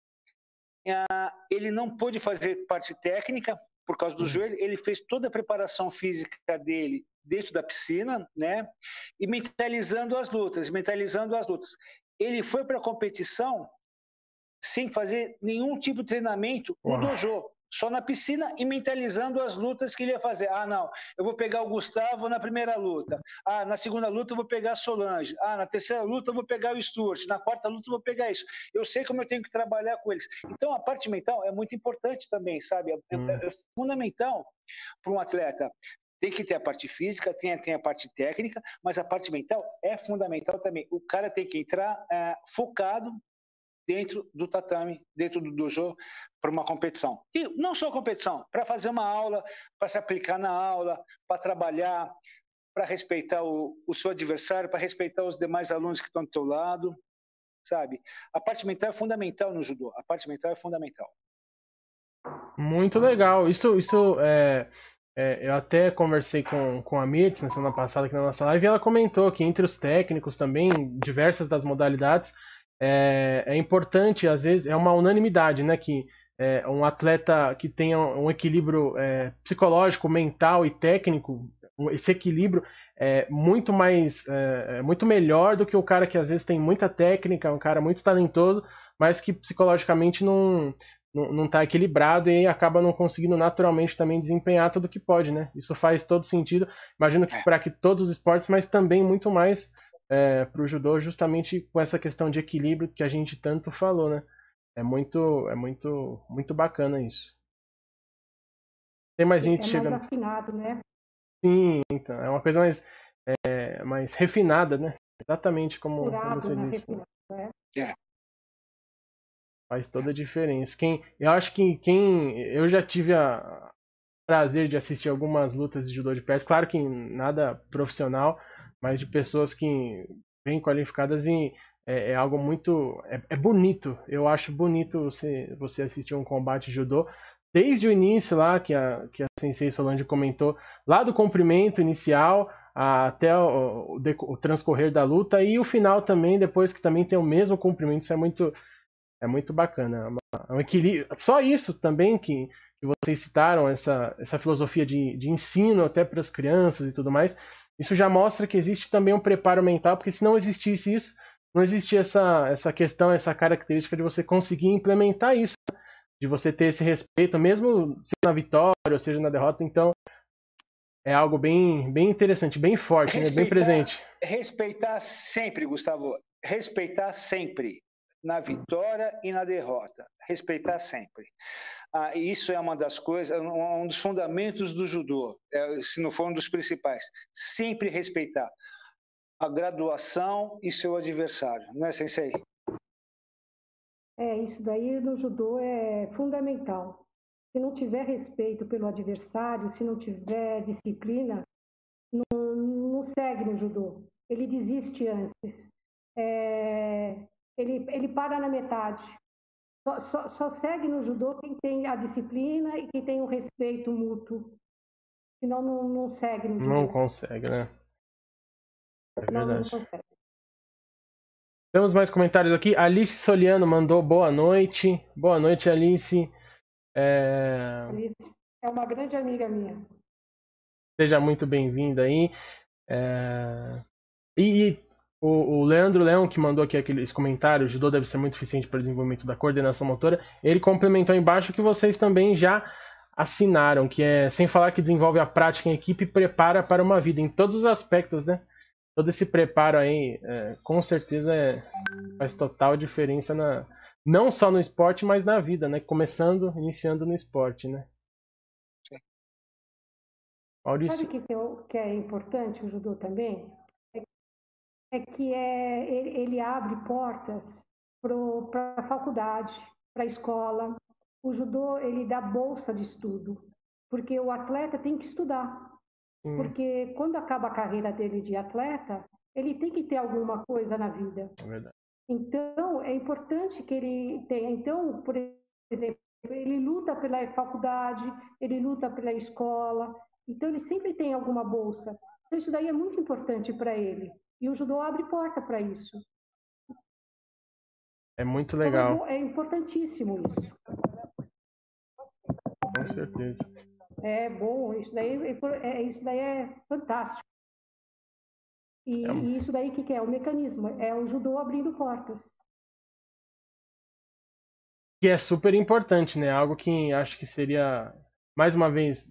Ah, Ele não pôde fazer parte técnica por causa do joelho, ele fez toda a preparação física dele dentro da piscina, né? E mentalizando as lutas, mentalizando as lutas. Ele foi para a competição sem fazer nenhum tipo de treinamento no dojo, só na piscina e mentalizando as lutas que ele ia fazer. Ah, não, eu vou pegar o Gustavo na primeira luta. Ah, na segunda luta eu vou pegar a Solange. Ah, na terceira luta eu vou pegar o Stuart. Na quarta luta eu vou pegar isso. Eu sei como eu tenho que trabalhar com eles. Então a parte mental é muito importante também, sabe? É, Hum. é- é fundamental para um atleta. Tem que ter a parte física, tem, tem a parte técnica, mas a parte mental é fundamental também. O cara tem que entrar eh, focado dentro do tatame, dentro do dojo, para uma competição. E não só competição, para fazer uma aula, para se aplicar na aula, para trabalhar, para respeitar o, o seu adversário, para respeitar os demais alunos que estão do teu lado, sabe? A parte mental é fundamental no judô. A parte mental é fundamental. Muito legal. Isso, isso é, é, eu até conversei com, com a Mirtz na semana passada aqui na nossa live e ela comentou que entre os técnicos também, diversas das modalidades, é, é importante, às vezes, é uma unanimidade, né? Que é, um atleta que tenha um equilíbrio é, psicológico, mental e técnico, esse equilíbrio é muito mais, é, é muito melhor do que o cara que às vezes tem muita técnica, um cara muito talentoso, mas que psicologicamente não não, não tá equilibrado e acaba não conseguindo naturalmente também desempenhar tudo que pode, né? Isso faz todo sentido. Imagino que É. para que todos os esportes, mas também muito mais é, para o judô, justamente com essa questão de equilíbrio que a gente tanto falou, né? É muito, é muito, muito bacana isso. Tem mais É gente mais chegando. afinado, né? Sim, então é uma coisa mais, é, mais refinada, né? Exatamente como, como Curado, você né? disse. Refinado, é. Faz toda a diferença. Quem, eu acho que quem. Eu já tive a prazer de assistir algumas lutas de judô de perto. Claro que nada profissional, mas de pessoas que vêm qualificadas e é, é algo muito. É, é, bonito. Eu acho bonito você, você assistir um combate judô. Desde o início lá, que a, que a Sensei Solange comentou, lá do comprimento inicial até o, o, o, transcorrer da luta e o final também, depois que também tem o mesmo comprimento. Isso é muito, é muito bacana. É um equilíbrio. Só isso também que, que vocês citaram, essa, essa filosofia de, de ensino até para as crianças e tudo mais. Isso já mostra que existe também um preparo mental, porque se não existisse isso, não existia essa, essa questão, essa característica de você conseguir implementar isso, de você ter esse respeito, mesmo seja na vitória ou seja na derrota. Então, é algo bem, bem interessante, bem forte, né? bem presente. Respeitar sempre, Gustavo. Respeitar sempre na vitória e na derrota. Respeitar sempre. Ah, isso é uma das coisas, um dos fundamentos do judô, é, se não for um dos principais. Sempre respeitar a graduação e seu adversário, né, Sensei? É, isso daí no judô é fundamental. Se não tiver respeito pelo adversário, se não tiver disciplina, não, não segue no judô. Ele desiste antes. É, ele, ele para na metade. Só, só, só, segue no judô quem tem a disciplina e quem tem o respeito mútuo. Senão não, não segue no judô. Não consegue, né? É não, não consegue. Temos mais comentários aqui. Alice Soliano mandou boa noite. Boa noite, Alice. É, Alice é uma grande amiga minha. Seja muito bem-vinda aí. É... E, e o, o, Leandro Leão, que mandou aqui aqueles comentários, judô deve ser muito eficiente para o desenvolvimento da coordenação motora. Ele complementou embaixo que vocês também já assinaram, que é sem falar que desenvolve a prática em equipe e prepara para uma vida em todos os aspectos, né? Todo esse preparo aí, é, com certeza é, faz total diferença na não só no esporte, mas na vida, né? Começando, iniciando no esporte, né? Maurício. Sabe o que, que é importante o judô também? É, é que é, ele, ele abre portas para a faculdade, para a escola. O judô ele dá bolsa de estudo, porque o atleta tem que estudar. Porque quando acaba a carreira dele de atleta, ele tem que ter alguma coisa na vida. É verdade. Então, é importante que ele tenha. Então, por exemplo, ele luta pela faculdade, ele luta pela escola, então ele sempre tem alguma bolsa. Então, isso daí é muito importante para ele. E o judô abre porta para isso. É muito legal. Então, é importantíssimo isso. Com certeza. É bom, isso daí é, isso daí é fantástico. E, é. e isso daí que, que é? O mecanismo, é o judô abrindo portas. Que é super importante, né? Algo que acho que seria, mais uma vez,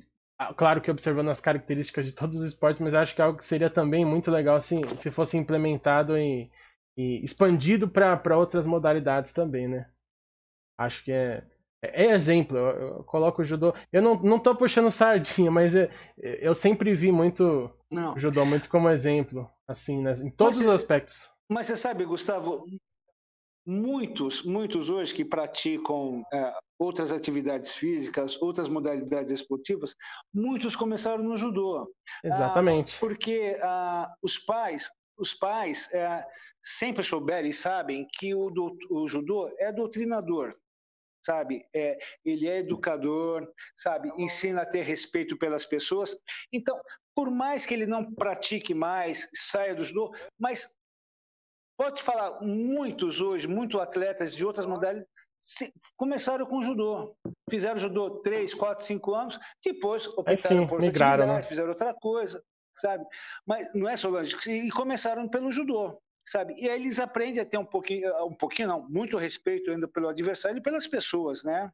claro que observando as características de todos os esportes, mas acho que é algo que seria também muito legal assim, se fosse implementado e, e expandido para outras modalidades também, né? Acho que é, é, é exemplo, eu, eu, coloco o judô. Eu não, não tô puxando sardinha, mas é, eu sempre vi muito não. o judô muito como exemplo, assim, né, em todos mas, os aspectos. Mas você sabe, Gustavo, muitos, muitos hoje que praticam é, outras atividades físicas, outras modalidades esportivas, muitos começaram no judô. Exatamente. Ah, porque ah, os pais, os pais é, sempre souberam e sabem que o, do, o judô é doutrinador sabe? É, ele é educador, sabe? Ensina a ter respeito pelas pessoas. Então, por mais que ele não pratique mais, saia do judô, mas pode falar, muitos hoje, muitos atletas de outras modalidades, começaram com judô. Fizeram judô 3, 4, 5 anos, depois optaram sim, por outra migraram, né? fizeram outra coisa, sabe? Mas não é Solange, e começaram pelo judô sabe? E aí eles aprendem a ter um pouquinho, um pouquinho não, muito respeito ainda pelo adversário e pelas pessoas, né?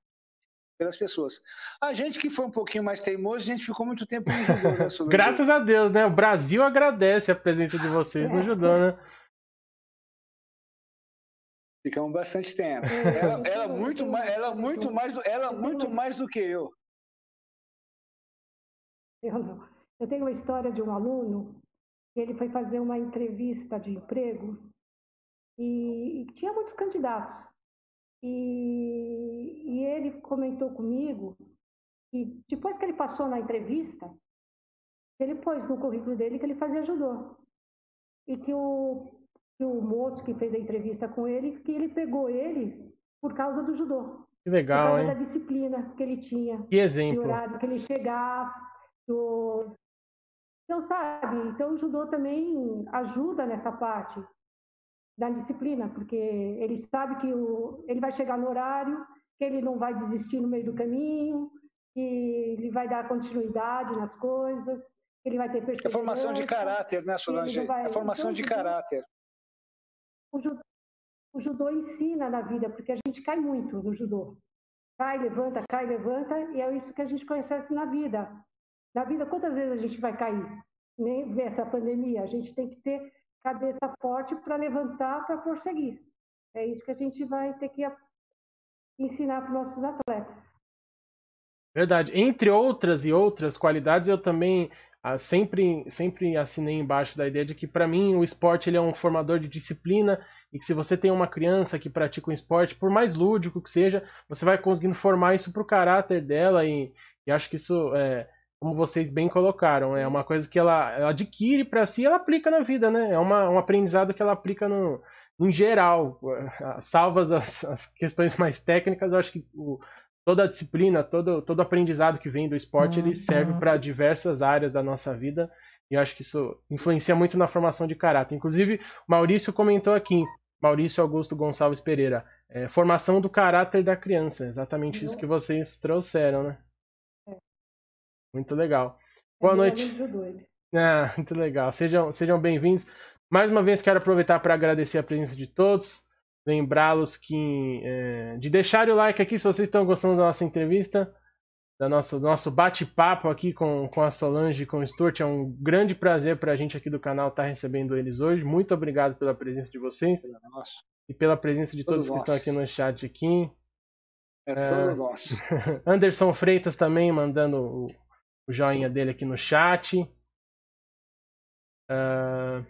Pelas pessoas. A gente que foi um pouquinho mais teimoso, a gente ficou muito tempo no judô, né, Graças a Deus, né? O Brasil agradece a presença de vocês no judô, né? Ficamos bastante tempo. Ela, ela muito mais, ela muito mais, do, ela muito mais do que eu. Eu não. Eu tenho uma história de um aluno ele foi fazer uma entrevista de emprego e, e tinha muitos candidatos. E, e, ele comentou comigo que depois que ele passou na entrevista, ele pôs no currículo dele que ele fazia judô. E que o, que o moço que fez a entrevista com ele, que ele pegou ele por causa do judô. Que legal, por causa hein? da disciplina que ele tinha. Que exemplo. Do horário que ele chegasse. Do... Então, sabe, então o judô também ajuda nessa parte da disciplina, porque ele sabe que o... ele vai chegar no horário, que ele não vai desistir no meio do caminho, que ele vai dar continuidade nas coisas, que ele vai ter perseverança. É formação de caráter, né, Solange? vai... É formação então, de caráter. O judô, o judô ensina na vida, porque a gente cai muito no judô. Cai, levanta, cai, levanta, e é isso que a gente conhece na vida. Na vida, quantas vezes a gente vai cair? Nem ver essa pandemia. A gente tem que ter cabeça forte para levantar, para prosseguir. É isso que a gente vai ter que ensinar para os nossos atletas. Verdade. Entre outras e outras qualidades, eu também ah, sempre, sempre assinei embaixo da ideia de que, para mim, o esporte ele é um formador de disciplina e que se você tem uma criança que pratica um esporte, por mais lúdico que seja, você vai conseguindo formar isso para o caráter dela e, e, acho que isso, é, como vocês bem colocaram, é uma coisa que ela, ela adquire para si e ela aplica na vida, né? É uma, um aprendizado que ela aplica no, em geral, salvas as, as questões mais técnicas, eu acho que o, toda a disciplina, todo, todo aprendizado que vem do esporte, ele serve para diversas áreas da nossa vida. E eu acho que isso influencia muito na formação de caráter. Inclusive, Maurício comentou aqui, Maurício Augusto Gonçalves Pereira, é, formação do caráter da criança. Exatamente isso que vocês trouxeram, né? Muito legal. Boa noite. Ah, muito legal. Sejam, sejam bem-vindos. Mais uma vez quero aproveitar para agradecer a presença de todos lembrá-los que é, de deixarem o like aqui se vocês estão gostando da nossa entrevista, da nosso nosso bate-papo aqui com, com a Solange e com o Stuart. É um grande prazer para a gente aqui do canal estar tá recebendo eles hoje. Muito obrigado pela presença de vocês Nossa. e pela presença de todos que estão aqui no chat aqui. É todo nosso. Anderson Freitas também mandando o, joinha dele aqui no chat. Uh,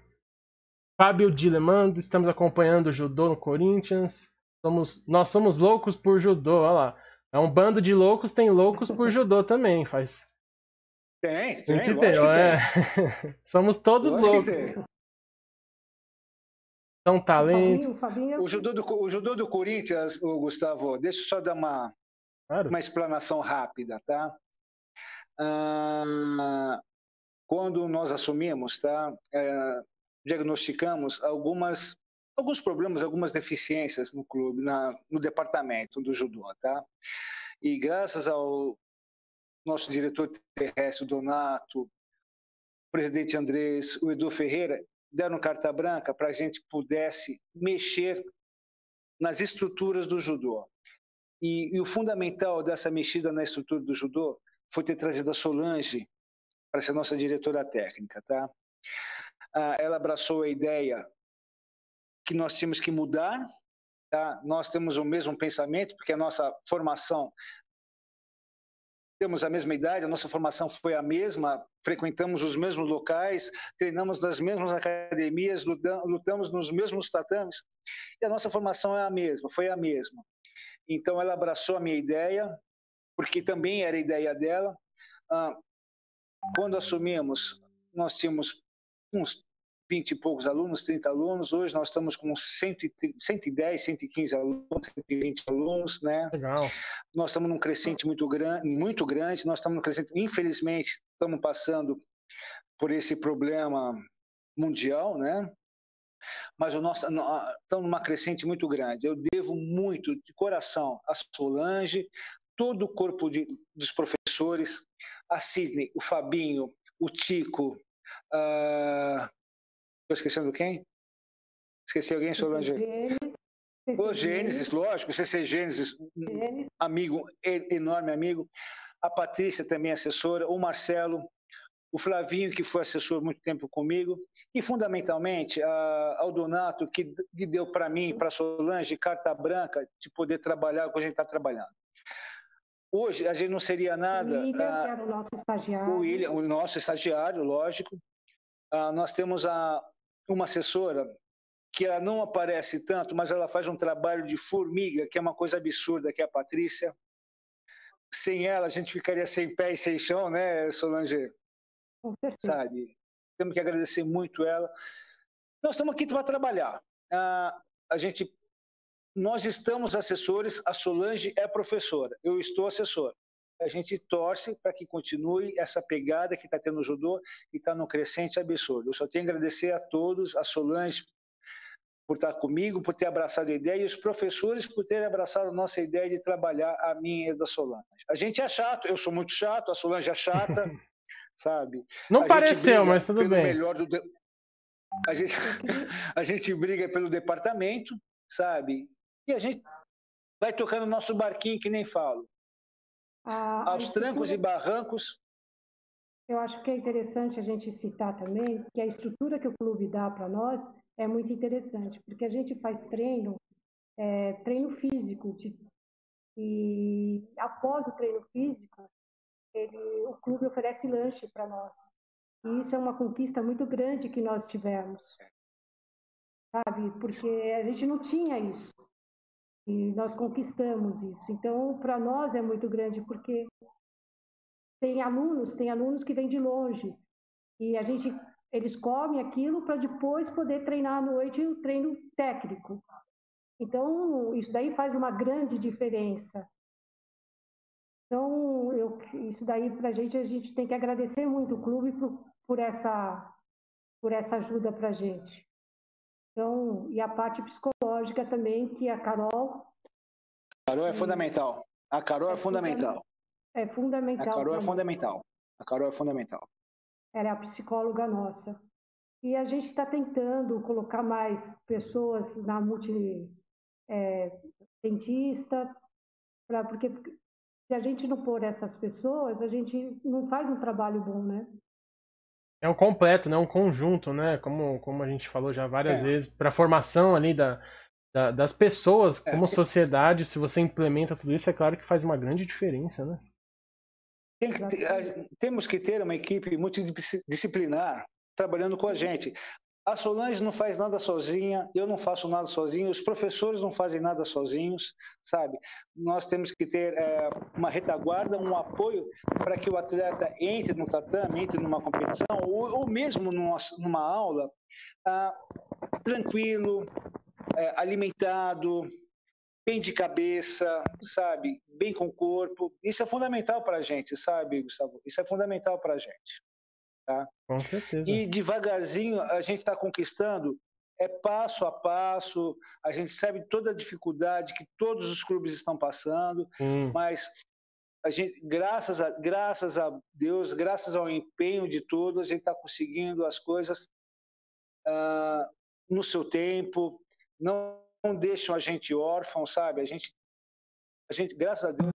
Fábio Dilemando, estamos acompanhando o judô no Corinthians. Somos, nós somos loucos por judô, olha lá. É um bando de loucos, tem loucos por judô também, faz. Tem, tem, tem é. Somos todos loucos. São talentos. O judô, do, o judô do Corinthians, o Gustavo, deixa eu só dar uma, claro. uma explanação rápida, tá? Ah, quando nós assumimos, tá? É, diagnosticamos algumas alguns problemas, algumas deficiências no clube, na, no departamento do judô, tá? E graças ao nosso diretor terrestre, Donato, presidente Andrés, o Edu Ferreira, deram carta branca para a gente pudesse mexer nas estruturas do judô. E, e, o fundamental dessa mexida na estrutura do judô foi ter trazido a Solange para ser nossa diretora técnica, tá? Ah, ela abraçou a ideia que nós tínhamos que mudar, tá? nós temos o mesmo pensamento, porque a nossa formação, temos a mesma idade, a nossa formação foi a mesma, frequentamos os mesmos locais, treinamos nas mesmas academias, lutamos nos mesmos tatames, e a nossa formação é a mesma, foi a mesma. Então ela abraçou a minha ideia, porque também era ideia dela. Ah, quando assumimos, nós tínhamos uns 20 e poucos alunos, 30 alunos. Hoje nós estamos com 110, 115 alunos, 120 alunos, né? Legal. Nós estamos num crescente muito grande, muito grande. Nós estamos num crescente, infelizmente, estamos passando por esse problema mundial, né? Mas o nosso, estamos numa crescente muito grande. Eu devo muito, de coração, a Solange, todo o corpo de, dos professores, a Sidney, o Fabinho, o Tico, Estou uh, esquecendo quem? Esqueci alguém, Solange? O Gênesis, lógico, o CC Gênesis, um amigo, enorme amigo. A Patrícia também assessora, o Marcelo, o Flavinho, que foi assessor muito tempo comigo, e fundamentalmente a, ao Donato, que, que deu para mim, para a Solange, carta branca de poder trabalhar com a gente está trabalhando. Hoje a gente não seria nada. O William, ah, era o nosso estagiário. O, William, o nosso estagiário, lógico. Ah, nós temos a, uma assessora que ela não aparece tanto, mas ela faz um trabalho de formiga, que é uma coisa absurda, que é a Patrícia. Sem ela, a gente ficaria sem pé e sem chão, né, Solange? Com certeza. Sabe? Temos que agradecer muito ela. Nós estamos aqui para trabalhar. Ah, a gente, nós estamos assessores, a Solange é professora, eu estou assessor. A gente torce para que continue essa pegada que está tendo no judô e está no crescente absurdo. Eu só tenho a agradecer a todos, a Solange por estar comigo, por ter abraçado a ideia, e os professores por terem abraçado a nossa ideia de trabalhar a minha e da Solange. A gente é chato, eu sou muito chato, a Solange é chata, sabe? Não a pareceu, mas tudo bem. De... A, gente... a gente briga pelo departamento, sabe? E a gente vai tocando nosso barquinho, que nem falo. Ah, Aos trancos e barrancos. Eu acho que é interessante a gente citar também que a estrutura que o clube dá para nós é muito interessante, porque a gente faz treino, é, treino físico, de, e após o treino físico, ele, o clube oferece lanche para nós. E isso é uma conquista muito grande que nós tivemos, sabe? Porque a gente não tinha isso. E nós conquistamos isso. Então, para nós é muito grande, porque tem alunos, tem alunos que vêm de longe. E a gente eles comem aquilo para depois poder treinar à noite o treino técnico. Então, isso daí faz uma grande diferença. Então, eu, isso daí para a gente, a gente tem que agradecer muito o clube por, por essa, por essa ajuda para a gente. Então, e a parte psicológica também, que a Carol. A Carol é fundamental. A Carol é, é fundamental. É fundamental. A Carol é fundamental. A Carol é fundamental ela é a psicóloga nossa. E a gente está tentando colocar mais pessoas na multi é, dentista, pra, porque se a gente não pôr essas pessoas, a gente não faz um trabalho bom, né? É um completo, né? Um conjunto, né? Como, como a gente falou já várias é. vezes, para a formação ali da, da, das pessoas é. como é. sociedade, se você implementa tudo isso, é claro que faz uma grande diferença, né? Que ter, temos que ter uma equipe multidisciplinar trabalhando com a gente. A Solange não faz nada sozinha, eu não faço nada sozinho, os professores não fazem nada sozinhos, sabe? Nós temos que ter é, uma retaguarda, um apoio para que o atleta entre no tatame, entre numa competição, ou, ou mesmo numa, numa aula, ah, tranquilo, é, alimentado, bem de cabeça, sabe? Bem com o corpo. Isso é fundamental para a gente, sabe, Gustavo? Isso é fundamental para a gente. Tá? Com certeza. E devagarzinho a gente está conquistando, é passo a passo, a gente sabe toda a dificuldade que todos os clubes estão passando, hum. mas a gente, graças a, graças a Deus, graças ao empenho de todos, a gente está conseguindo as coisas uh, no seu tempo, não não deixam a gente órfão, sabe? A gente, a gente, graças a Deus,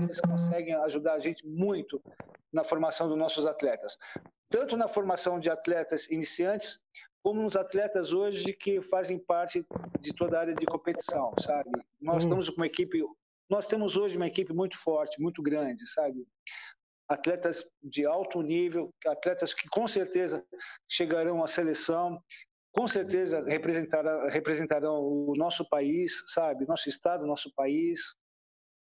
eles conseguem ajudar a gente muito na formação dos nossos atletas. Tanto na formação de atletas iniciantes, como nos atletas hoje que fazem parte de toda a área de competição, sabe? Nós hum. estamos com uma equipe, nós temos hoje uma equipe muito forte, muito grande, sabe? Atletas de alto nível, atletas que com certeza chegarão à seleção, com certeza representará, representarão o nosso país, sabe? Nosso estado, nosso país.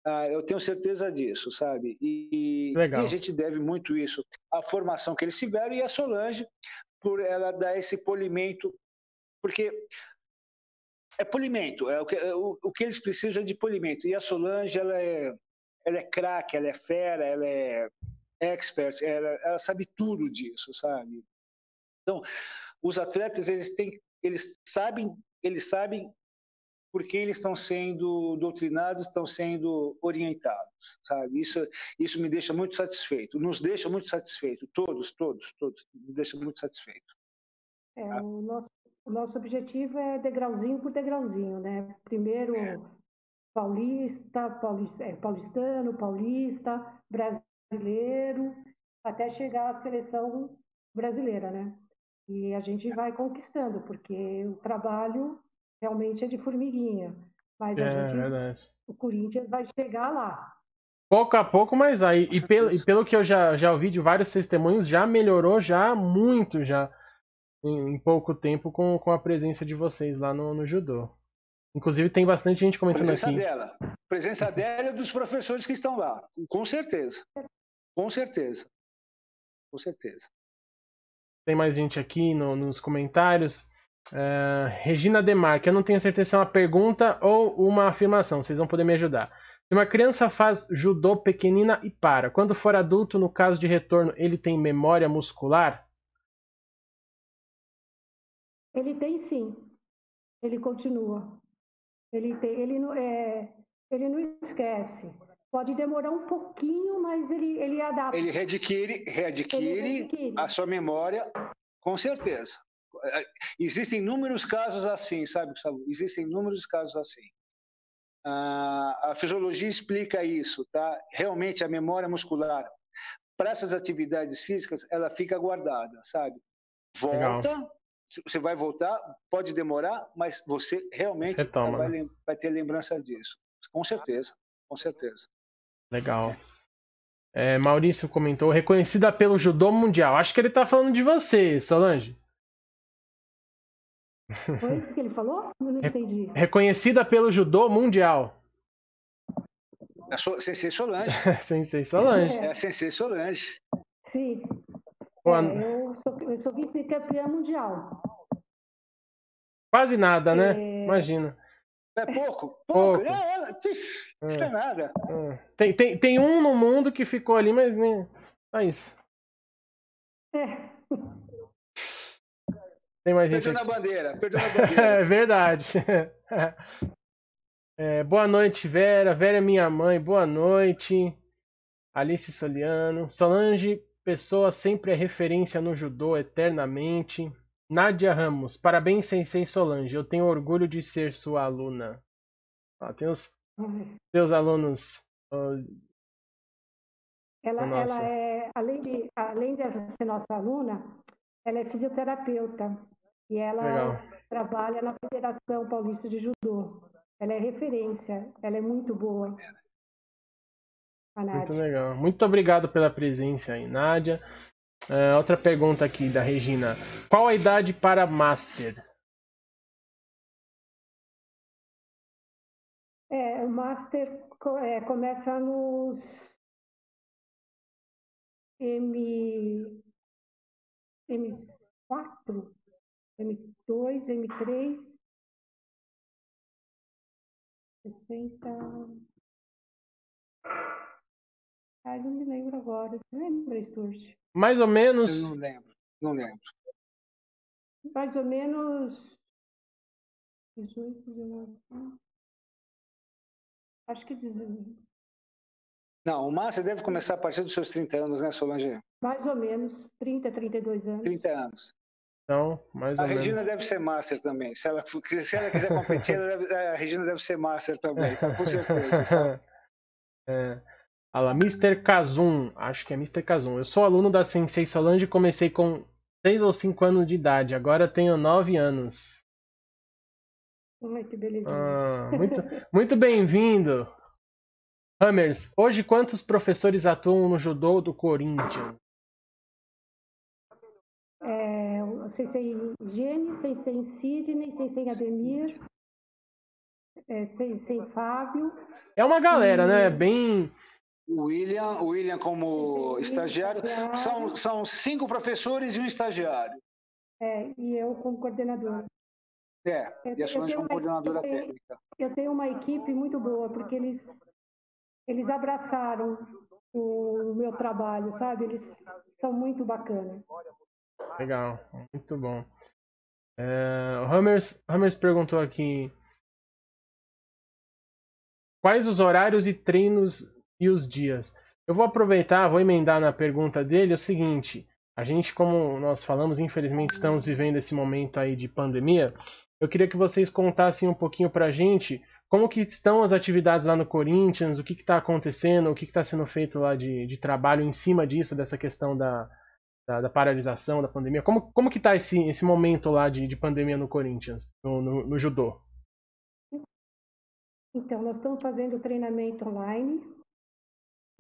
Ah, eu tenho certeza disso, sabe? E, e, a gente deve muito isso à formação que eles tiveram e a Solange por ela dar esse polimento, porque é polimento, é o que, é o, o que eles precisam é de polimento. E a Solange, ela é, ela é craque, ela é fera, ela é expert, ela, ela sabe tudo disso, sabe? Então, os atletas eles têm, eles sabem, eles sabem porque eles estão sendo doutrinados, estão sendo orientados, sabe? Isso, isso me deixa muito satisfeito, nos deixa muito satisfeito, todos, todos, todos, me deixa muito satisfeito. É, tá? o, nosso, o nosso objetivo é degrauzinho por degrauzinho, né? Primeiro paulista, paulista é, paulistano, paulista, brasileiro, até chegar à seleção brasileira, né? E a gente vai conquistando, porque o trabalho realmente é de formiguinha. Mas a é, gente, verdade. o Corinthians vai chegar lá. Pouco a pouco, mas aí. E pelo, e pelo que eu já, já ouvi de vários testemunhos, já melhorou já muito já em, em pouco tempo com, com a presença de vocês lá no, no judô. Inclusive tem bastante gente comentando presença aqui. Dela. Presença dela e dos professores que estão lá. Com certeza. Com certeza. Com certeza. Tem mais gente aqui no, nos comentários. Uh, Regina Demarque, eu não tenho certeza se é uma pergunta ou uma afirmação, vocês vão poder me ajudar. Se uma criança faz judô pequenina e para, quando for adulto, no caso de retorno, ele tem memória muscular? Ele tem sim. Ele continua. Ele, tem, ele, não, é, ele não esquece. Pode demorar um pouquinho, mas ele, ele adapta. Ele readquire, readquire, ele readquire. a sua memória, com certeza. É, existem inúmeros casos assim, sabe, Gustavo? Existem inúmeros casos assim. Ah, a fisiologia explica isso, tá? Realmente a memória muscular para essas atividades físicas ela fica guardada, sabe? Volta, Legal. você vai voltar, pode demorar, mas você realmente vai, né? vai, ter lembrança disso, com certeza, com certeza. Legal. É, Maurício comentou, reconhecida pelo judô mundial. Acho que ele está falando de você, Solange. Foi o que ele falou? Eu não entendi. Reconhecida pelo judô mundial. É so, Sensei Solange. Sensei Solange. É, é Sensei Solange. Sim. É, eu sou, eu sou vice-campeã mundial. Quase nada, né? É... Imagina. É pouco? Pouco. pouco. É, ela, isso é. é nada. É. Tem, tem, tem um no mundo que ficou ali, mas nem. É isso. É. Tem mais gente. Perdeu na bandeira, perdeu na bandeira. é verdade. É, boa noite, Vera. Vera é minha mãe. Boa noite. Alice Soliano. Solange, pessoa sempre é referência no judô eternamente. Nádia Ramos. Parabéns, Sensei Solange. Eu tenho orgulho de ser sua aluna. Tem os seus alunos. ela, ela é, além de, além de ser nossa aluna, ela é fisioterapeuta. E ela Legal. trabalha na Federação Paulista de Judô. Ela é referência, ela é muito boa. Muito legal. Muito obrigado pela presença aí, Nádia. Uh, outra pergunta aqui da Regina. Qual a idade para Master? É, o Master é, começa nos M, M4, M2, M3, 60. Ah, não me lembro agora. Você lembra, Sturge? Mais ou menos. Eu não lembro, não lembro. Mais ou menos. 18, 19. Acho que 19. Não, o Márcio deve começar a partir dos seus 30 anos, né, Solange? Mais ou menos, 30, 32 anos. 30 anos. Então, mais a ou Regina menos. deve ser master também. Se ela, se ela quiser competir, deve, a Regina deve ser master também, tá? com certeza. Tá? é. Olha lá, Mr. Kazum. Acho que é Mr. Kazum. Eu sou aluno da Sensei Solange e comecei com 6 ou 5 anos de idade. Agora tenho 9 anos. Ai, que belezinha. Ah, muito muito bem-vindo. Hammers, hoje quantos professores atuam no judô do Corinthians? Sensei Gene, Sensei Sidney, Sensei Ademir, é, Sensei Fábio. É uma galera, né? e... né? Bem. O William, William como estagiário. estagiário. São, são cinco professores e um estagiário. É, e eu como coordenadora. É, e a Solange como coordenadora eu tenho, técnica. Eu tenho uma equipe muito boa, porque eles, eles abraçaram o meu trabalho, sabe? Eles são muito bacanas. Legal, muito bom. É, o Hammers, Hammers perguntou aqui quais os horários e treinos e os dias. Eu vou aproveitar, vou emendar na pergunta dele o seguinte: a gente, como nós falamos, infelizmente estamos vivendo esse momento aí de pandemia. Eu queria que vocês contassem um pouquinho para a gente como que estão as atividades lá no Corinthians, o que está acontecendo, o que está sendo feito lá de, de trabalho em cima disso, dessa questão da, da, da, paralisação, da pandemia. Como, como que tá esse, esse momento lá de, de pandemia no Corinthians, no, no, no judô? Então, nós estamos fazendo treinamento online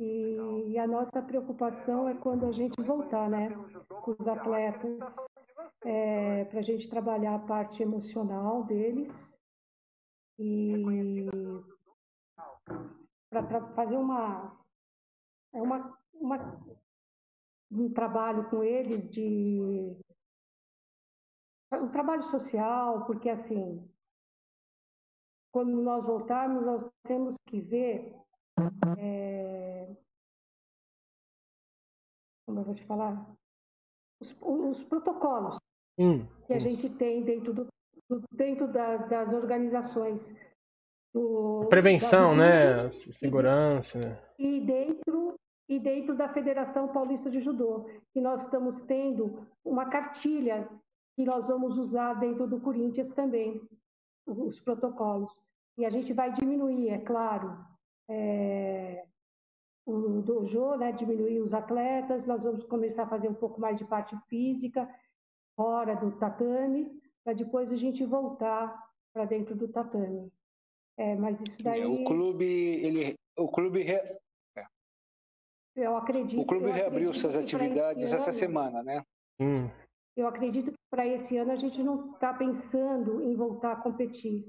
e, e, a nossa preocupação é quando a gente voltar, né, com os atletas, é, para a gente trabalhar a parte emocional deles e para fazer uma, é uma, uma um trabalho com eles de um trabalho social, porque assim, quando nós voltarmos, nós temos que ver é, como eu vou te falar, os, os protocolos hum, que a gente tem dentro, do, dentro da, das organizações. Do, Prevenção, né? Segurança. E dentro, e dentro da Federação Paulista de Judô, que nós estamos tendo uma cartilha que nós vamos usar dentro do Corinthians também, os protocolos. E a gente vai diminuir, é claro, é, o dojo, né, diminuir os atletas, nós vamos começar a fazer um pouco mais de parte física, fora do tatame, para depois a gente voltar para dentro do tatame. É, mas isso daí. É, o clube, ele, o clube re... É. Eu acredito. O clube reabriu suas atividades essa semana, né? Hum. Eu acredito que para esse ano a gente não está pensando em voltar a competir.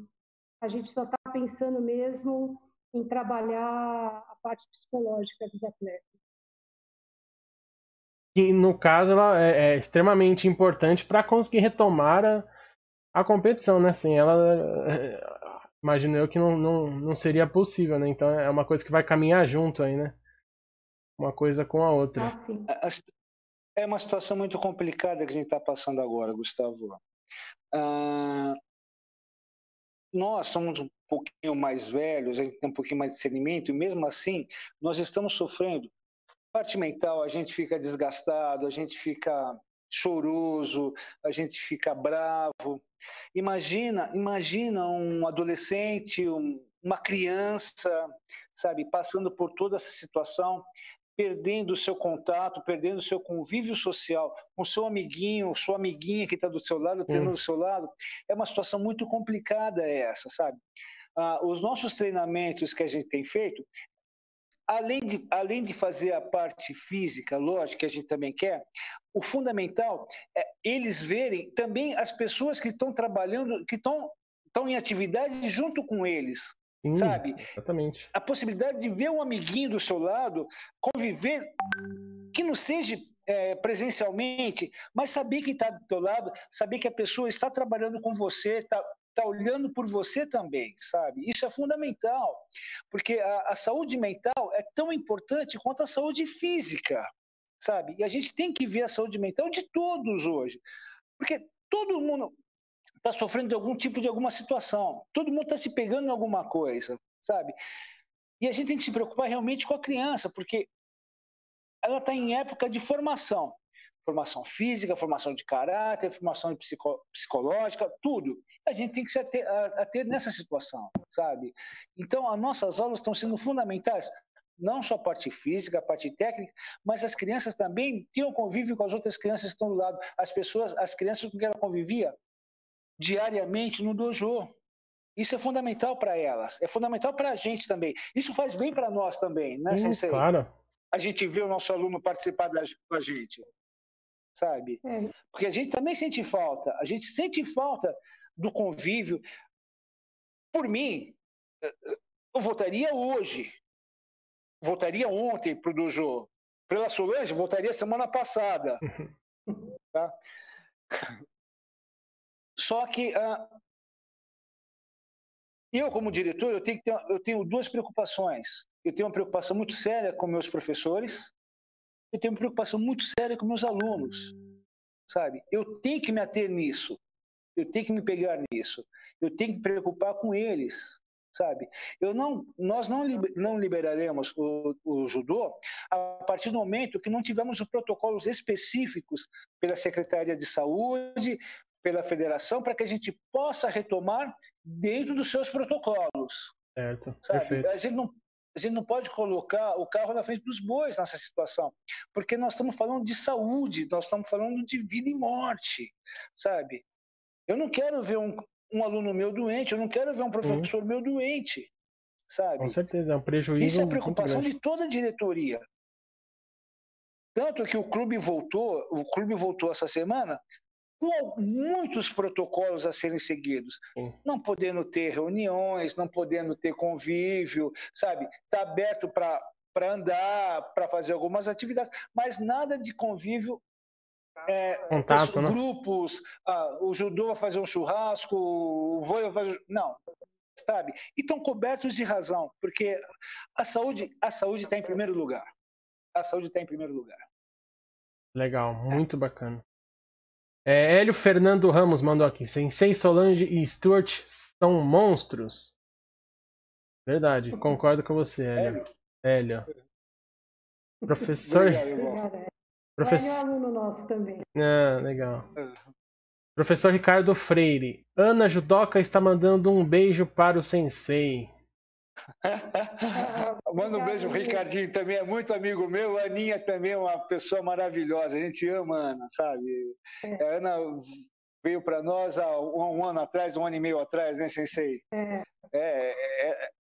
A gente só está pensando mesmo em trabalhar a parte psicológica dos atletas. Que no caso ela é, é extremamente importante para conseguir retomar a, a competição, né? Assim, ela é, imagino eu que não, não, não seria possível, né? Então é uma coisa que vai caminhar junto aí, né? Uma coisa com a outra. Ah, é uma situação muito complicada que a gente está passando agora, Gustavo. Ah, nós somos um pouquinho mais velhos, a gente tem um pouquinho mais de discernimento, e mesmo assim nós estamos sofrendo. Parte mental, a gente fica desgastado, a gente fica choroso, a gente fica bravo. Imagina, imagina um adolescente, um, uma criança, sabe, passando por toda essa situação perdendo o seu contato, perdendo o seu convívio social com seu amiguinho, sua amiguinha que está do seu lado, treinando hum. do seu lado, é uma situação muito complicada essa, sabe? Ah, os nossos treinamentos que a gente tem feito, além de, além de fazer a parte física, lógico, que a gente também quer, o fundamental é eles verem também as pessoas que estão trabalhando, que estão estão em atividade junto com eles, Sim, sabe? Exatamente. A possibilidade de ver um amiguinho do seu lado, conviver, que não seja é, presencialmente, mas saber que está do seu lado, saber que a pessoa está trabalhando com você, está tá olhando por você também, sabe? Isso é fundamental, porque a, a saúde mental é tão importante quanto a saúde física, sabe? E a gente tem que ver a saúde mental de todos hoje, porque todo mundo, está sofrendo de algum tipo de alguma situação. Todo mundo está se pegando em alguma coisa, sabe? E a gente tem que se preocupar realmente com a criança, porque ela está em época de formação. Formação física, formação de caráter, formação psico, psicológica, tudo. A gente tem que se ater, a, a ter nessa situação, sabe? Então, as nossas aulas estão sendo fundamentais não só a parte física, a parte técnica, mas as crianças também tinham convívio com as outras crianças que estão do lado. As pessoas, as crianças com quem ela convivia, diariamente no dojo. Isso é fundamental para elas, é fundamental para a gente também. Isso faz bem para nós também, né, Sim, Sensei? Claro. A gente vê o nosso aluno participar da, com a gente, sabe? É. Porque a gente também sente falta, a gente sente falta do convívio. Por mim, eu voltaria hoje, voltaria ontem para o dojo. Pela Solange, voltaria semana passada. tá? Só que uh, eu, como diretor, eu tenho, ter, eu tenho duas preocupações. Eu tenho uma preocupação muito séria com meus professores, eu tenho uma preocupação muito séria com meus alunos, sabe? Eu tenho que me ater nisso, eu tenho que me pegar nisso, eu tenho que me preocupar com eles, sabe? Eu não, nós não, não liberaremos o, o judô a partir do momento que não tivermos os protocolos específicos pela Secretaria de Saúde, pela federação para que a gente possa retomar dentro dos seus protocolos. Certo. Sabe? A gente não a gente não pode colocar o carro na frente dos bois nessa situação, porque nós estamos falando de saúde, nós estamos falando de vida e morte, sabe? Eu não quero ver um, um aluno meu doente, eu não quero ver um professor meu doente, sabe? Com certeza, é um prejuízo. Isso é preocupação de toda a diretoria. Tanto que o clube voltou, o clube voltou essa semana com muitos protocolos a serem seguidos. Não podendo ter reuniões, não podendo ter convívio, sabe? Está aberto para andar, para fazer algumas atividades, mas nada de convívio é, Contato, os né? grupos, ah, o judô vai fazer um churrasco, o vôlei vai fazer... Não, sabe? E estão cobertos de razão, porque a saúde a saúde está em primeiro lugar. A saúde está em primeiro lugar. Legal, muito bacana. É, Hélio Fernando Ramos mandou aqui. Sensei Solange e Stuart são monstros. Verdade, concordo com você, Hélio. Hélio. Professor. Obrigado. Ele é Professor. aluno nosso também. Ah, legal. Professor Ricardo Freire. Ana Judoca está mandando um beijo para o sensei. Manda um beijo, o Ricardinho também é muito amigo meu, a Aninha também é uma pessoa maravilhosa, a gente ama a Ana, sabe? É. A Ana veio para nós há um, um ano atrás, um ano e meio atrás, né, Sensei? É, É, é,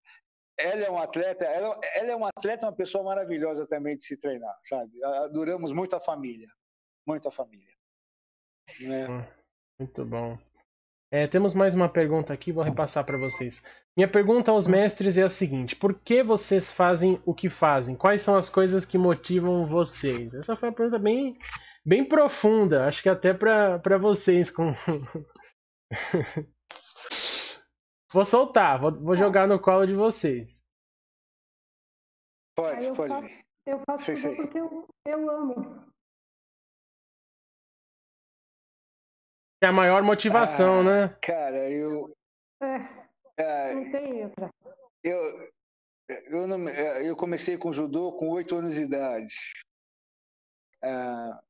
ela é um atleta, ela, ela é um atleta, uma pessoa maravilhosa também de se treinar, sabe? Adoramos muito a família, muito a família. Né? Muito bom. É, temos mais uma pergunta aqui, vou repassar para vocês. Minha pergunta aos mestres é a seguinte: por que vocês fazem o que fazem? Quais são as coisas que motivam vocês? Essa foi uma pergunta bem, bem profunda, acho que até para vocês. Com... vou soltar, vou, vou jogar no colo de vocês. Pode, eu pode faço- eu faço Sei, sei. porque eu, eu amo. É a maior motivação, Ah. né? Cara, eu, É, ah, não tem outra. eu, eu, não, eh, eu comecei com judô com oito anos de idade. Ah,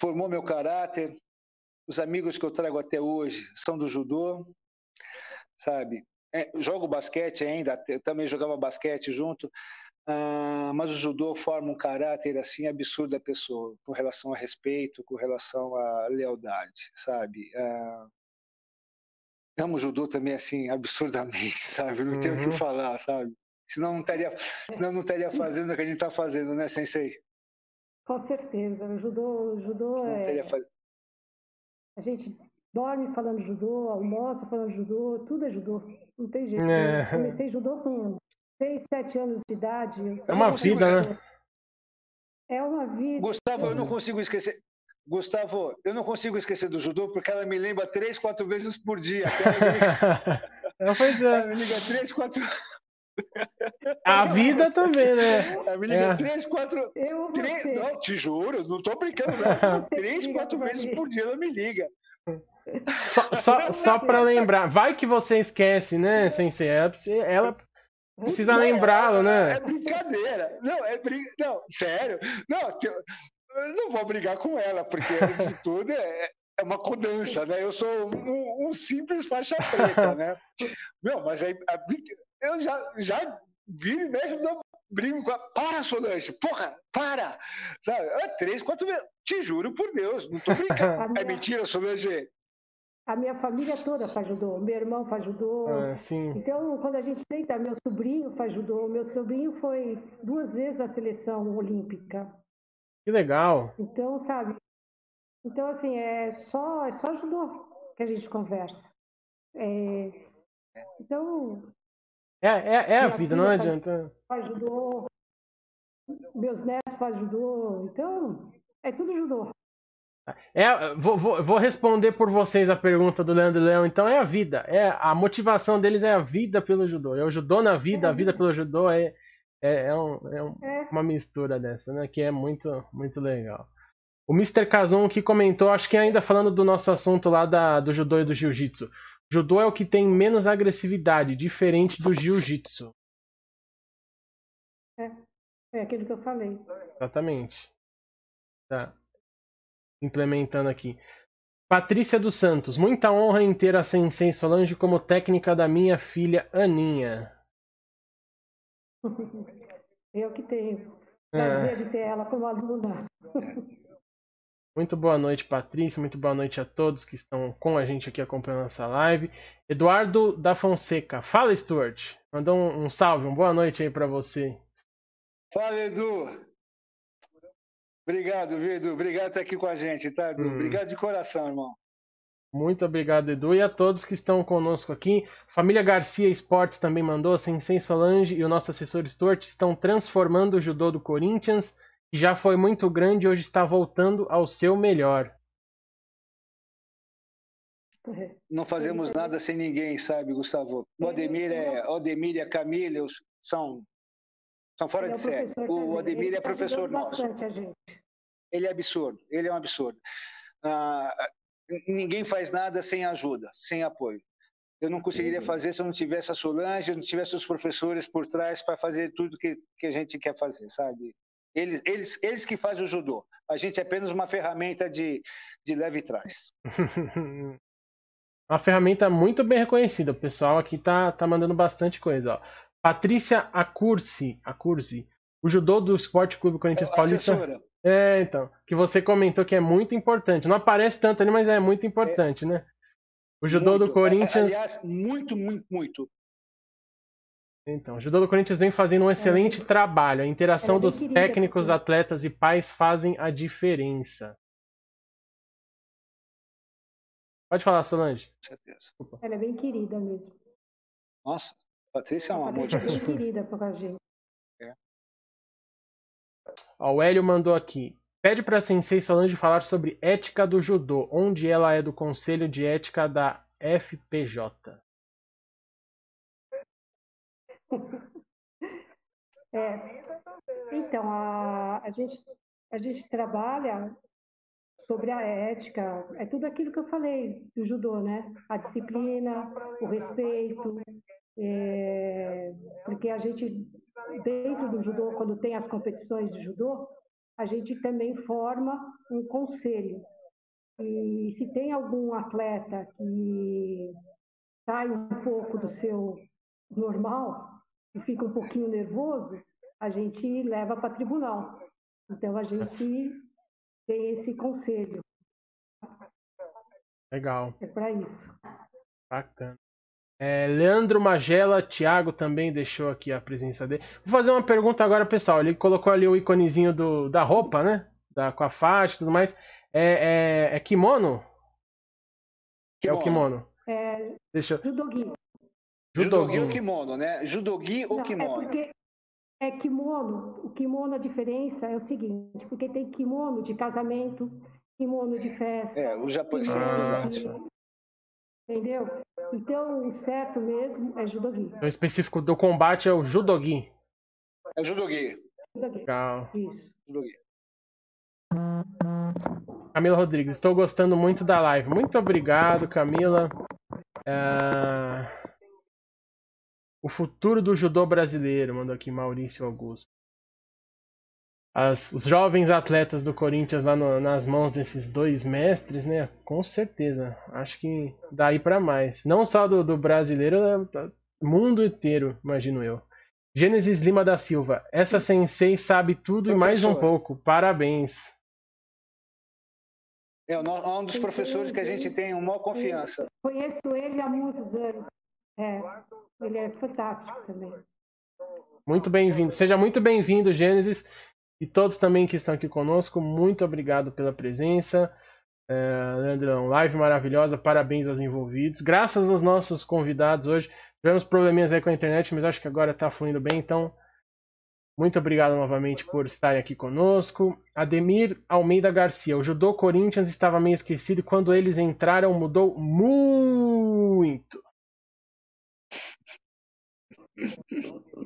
formou meu caráter. Os amigos que eu trago até hoje são do judô, sabe? É, jogo basquete ainda, também jogava basquete junto, ah, mas o judô forma um caráter assim absurdo da pessoa, com relação a respeito, com relação à lealdade, sabe? Ah, amo o judô também assim absurdamente, sabe? Não tenho o Uhum. que falar, sabe? Senão não estaria, senão não estaria fazendo o que a gente está fazendo, né, Sensei? Com certeza. O judô, o judô não é. fazendo. A gente dorme falando judô, almoça falando judô, tudo é judô. Não tem jeito. É. Eu comecei judô com 6, 7 anos de idade. É uma vida, judô. É uma vida. Gustavo, eu não consigo esquecer. Gustavo, eu não consigo esquecer do judô porque ela me lembra três, quatro vezes por dia. Até ela, me liga, É, pois é. ela me liga três, quatro. A vida também, né? Ela me liga É. três, quatro. Eu Três, não, te juro, não tô brincando, não. Você Três, quatro vezes por dia ela me liga. Só, só, só pra lembrar, vai que você esquece, né, Sensei? Ela precisa- Ela precisa Não, lembrá-lo, né? É brincadeira. Não, é brin... Não, sério. Não, que eu, não vou brigar com ela, porque antes de tudo é, é uma codança, né? Eu sou um, um simples faixa preta, né? Não, mas aí a brinca... eu já, já viro e mexo, não brigo com ela. Para, Solange, porra, para! Sabe? É três, quatro vezes. Te juro por Deus, não tô brincando. A É minha, mentira, Solange? a minha família toda faz judô. Meu irmão faz judô. Ah. Então, quando a gente deita, meu sobrinho faz judô. Meu sobrinho foi duas vezes na seleção olímpica. Que legal. Então, sabe? Então, assim, é só, é só judô que a gente conversa. É, então, É, é, é a vida, não faz- adianta. faz judô. Meus netos fazem judô. Então, é tudo judô. É, vou, vou, vou responder por vocês a pergunta do Leandro Leão. Então é a vida. É a motivação deles é a vida pelo judô. É o judô na vida, a vida pelo judô é, é, é, um- é um- É, uma mistura dessa, né? Que é muito, muito legal. O Mr. Kazon que comentou, acho que ainda falando do nosso assunto lá da, do judô e do jiu-jitsu. Judô é o que tem menos agressividade, diferente do jiu-jitsu. é aquilo que eu falei. Exatamente. Tá. Implementando aqui. Patrícia dos Santos. Muita honra em ter a Sensei Solange como técnica da minha filha Aninha. Eu que tenho É. prazer de ter ela como aluna. Muito boa noite, Patrícia. Muito boa noite a todos que estão com a gente aqui acompanhando essa live. Eduardo da Fonseca. Fala, Stuart. Mandou um, um salve, uma boa noite aí pra você. Fala, Edu. Obrigado, viu, Edu? Obrigado por estar aqui com a gente, tá, Edu? Hum. Obrigado de coração, irmão. Muito obrigado, Edu, e a todos que estão conosco aqui. Família Garcia Esportes também mandou. Sensei Solange e o nosso assessor Stuart estão transformando o judô do Corinthians que já foi muito grande e hoje está voltando ao seu melhor. Não fazemos nada sem ninguém, sabe, Gustavo? O Ademir é, o Ademir e a Camila são, são fora é de o série. professor O. Ademir Ele é professor nosso. Ele é absurdo, ele é um absurdo. Ah, ninguém faz nada sem ajuda, sem apoio. Eu não conseguiria Uhum. fazer se eu não tivesse a Solange, eu não tivesse os professores por trás para fazer tudo que, que a gente quer fazer, sabe? Eles, eles, eles que fazem o judô. A gente é apenas uma ferramenta de, de leve trás. Uma ferramenta muito bem reconhecida. O pessoal aqui tá, tá mandando bastante coisa. Ó. Patrícia Acursi, Acursi. O judô do Esporte Clube Corinthians Paulista. Assessora, É, então. Que você comentou que é muito importante. Não aparece tanto ali, mas é muito importante, né? O judô do muito. Corinthians. Aliás, muito, muito, muito. Então, o judô do Corinthians vem fazendo um excelente trabalho. A interação é dos querida, técnicos, porque- atletas e pais fazem a diferença. Pode falar, Solange. Com certeza. Ela é bem querida mesmo. Nossa, Patrícia é um amor de é pessoa. bem querida por a gente. Ó, o Hélio mandou aqui. Pede pra Sensei Solange falar sobre ética do judô, onde ela é do Conselho de Ética da FPJ. É, então, a, a, gente, a gente trabalha sobre a ética, é tudo aquilo que eu falei do judô, né? A disciplina, o respeito, é, porque a gente, dentro do judô, quando tem as competições de judô, a gente também forma um conselho. E se tem algum atleta que sai um pouco do seu normal e fica um pouquinho nervoso, a gente leva para tribunal. Então a gente tem esse conselho, Legal, é para isso. bacana. É, Leandro Magela, Thiago também deixou aqui a presença dele. Vou fazer uma pergunta agora, pessoal. Ele colocou ali o iconezinho do, da roupa, né? Da, com a faixa e tudo mais. É, é, é kimono? É o kimono. É, Deixa eu... judogi. Judogi ou kimono, né? Judogi ou é kimono? porque é kimono. O kimono, a diferença é o seguinte, porque tem kimono de casamento, kimono de festa. É, o japonês, é Ah. Entendeu? Então, o certo mesmo é judogi. O específico do combate é o Judogi. É judogi. Judogi. Legal. Isso. judogi. Camila Rodrigues, estou gostando muito da live. Muito obrigado, Camila. É, O futuro do judô brasileiro, mandou aqui Maurício Augusto. As- os jovens atletas do Corinthians lá no- nas mãos desses dois mestres, né? Com certeza. Acho que daí para mais. Não só do, do brasileiro, né, do mundo inteiro, imagino eu. Gênesis Lima da Silva. Essa sensei sabe tudo e mais um Professor. pouco. Parabéns. É é um dos professores que a gente tem uma maior confiança. Conheço ele há muitos anos. É, ele é fantástico também. Muito bem-vindo. Seja muito bem-vindo, Gênesis. E todos também que estão aqui conosco, muito obrigado pela presença. É, Leandrão, live maravilhosa, parabéns aos envolvidos. Graças aos nossos convidados hoje. Tivemos probleminhas aí com a internet, mas acho que agora está fluindo bem. Então, muito obrigado novamente por estarem aqui conosco. Ademir Almeida Garcia, o Judô Corinthians estava meio esquecido e quando eles entraram mudou muito.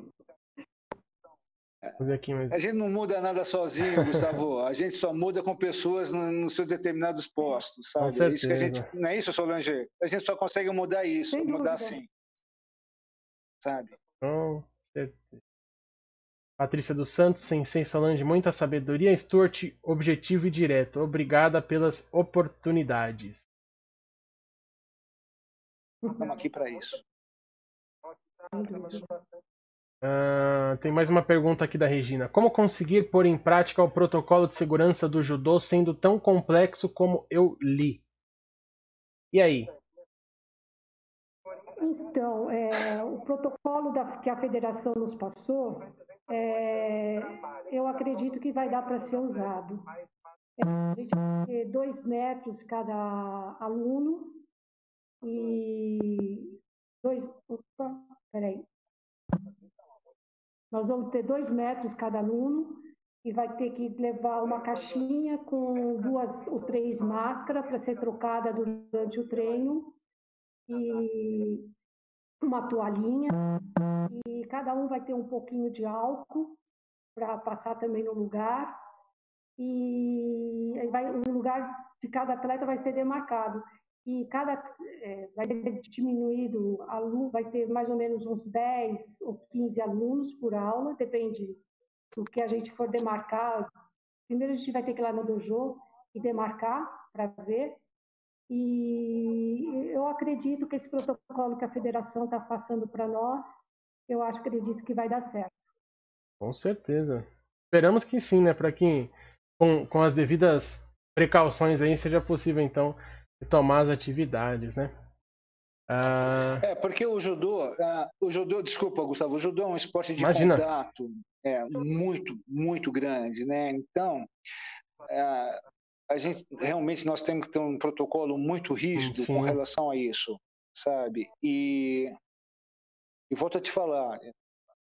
Ver aqui mais. A gente não muda nada sozinho, Gustavo. A gente só muda com pessoas no- nos seus determinados postos, sabe? Com É isso que a gente, não é isso, Solange? A gente só consegue mudar isso, Sem mudar assim. Sabe? Com certeza. Patrícia dos Santos, Sensei Solange, muita sabedoria. Stuart, objetivo e direto. Obrigada pelas oportunidades. Estamos aqui para isso. Ah, tem mais uma pergunta aqui da Regina. Como conseguir pôr em prática o protocolo de segurança do judô sendo tão complexo como eu li? E aí? Então, é, o protocolo da- que a federação nos passou, é, eu acredito que vai dar para ser usado. É, a gente ter dois metros cada aluno e dois. Opa, peraí. Nós vamos ter dois metros cada aluno e vai ter que levar uma caixinha com duas ou três máscaras para ser trocada durante o treino e uma toalhinha. E cada um vai ter um pouquinho de álcool para passar também no lugar. E vai, o lugar de cada atleta vai ser demarcado e cada é, vai ter diminuído aluno, vai ter mais ou menos uns 10 ou 15 alunos por aula, depende do que a gente for demarcar. Primeiro a gente vai ter que ir lá no dojo e demarcar para ver. E eu acredito que esse protocolo que a federação está passando para nós, eu acho, acredito que vai dar certo. Com certeza. Esperamos que sim, né? Para que com, com as devidas precauções aí seja possível então retomar as atividades, né? Ah... É, porque o judô, uh, o judô, desculpa, Gustavo, o judô é um esporte de Imagina. contato é, muito, muito grande, né? Então, uh, a gente realmente nós temos que ter um protocolo muito rígido Sim. com relação a isso, sabe? E, e volto a te falar,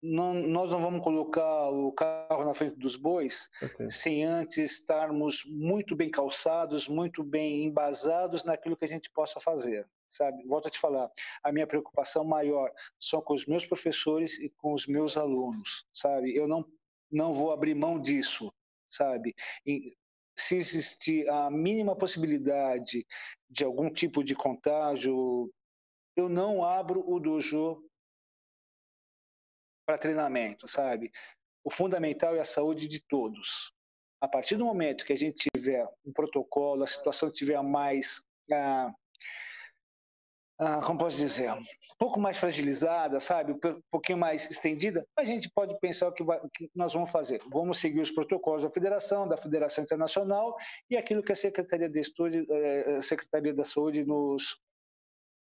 não, nós não vamos colocar o carro na frente dos bois okay. sem antes estarmos muito bem calçados, muito bem embasados naquilo que a gente possa fazer, sabe? Volto a te falar, a minha preocupação maior são com os meus professores e com os meus alunos, sabe? Eu não não vou abrir mão disso, sabe? E, se existir a mínima possibilidade de algum tipo de contágio, eu não abro o dojo para treinamento, sabe? O fundamental é a saúde de todos. A partir do momento que a gente tiver um protocolo, a situação tiver mais, ah, ah, como posso dizer, um pouco mais fragilizada, sabe, um pouquinho mais estendida, a gente pode pensar o que, vai, que nós vamos fazer. Vamos seguir os protocolos da Federação, da Federação Internacional e aquilo que a Secretaria de Estudo, eh, Secretaria da Saúde nos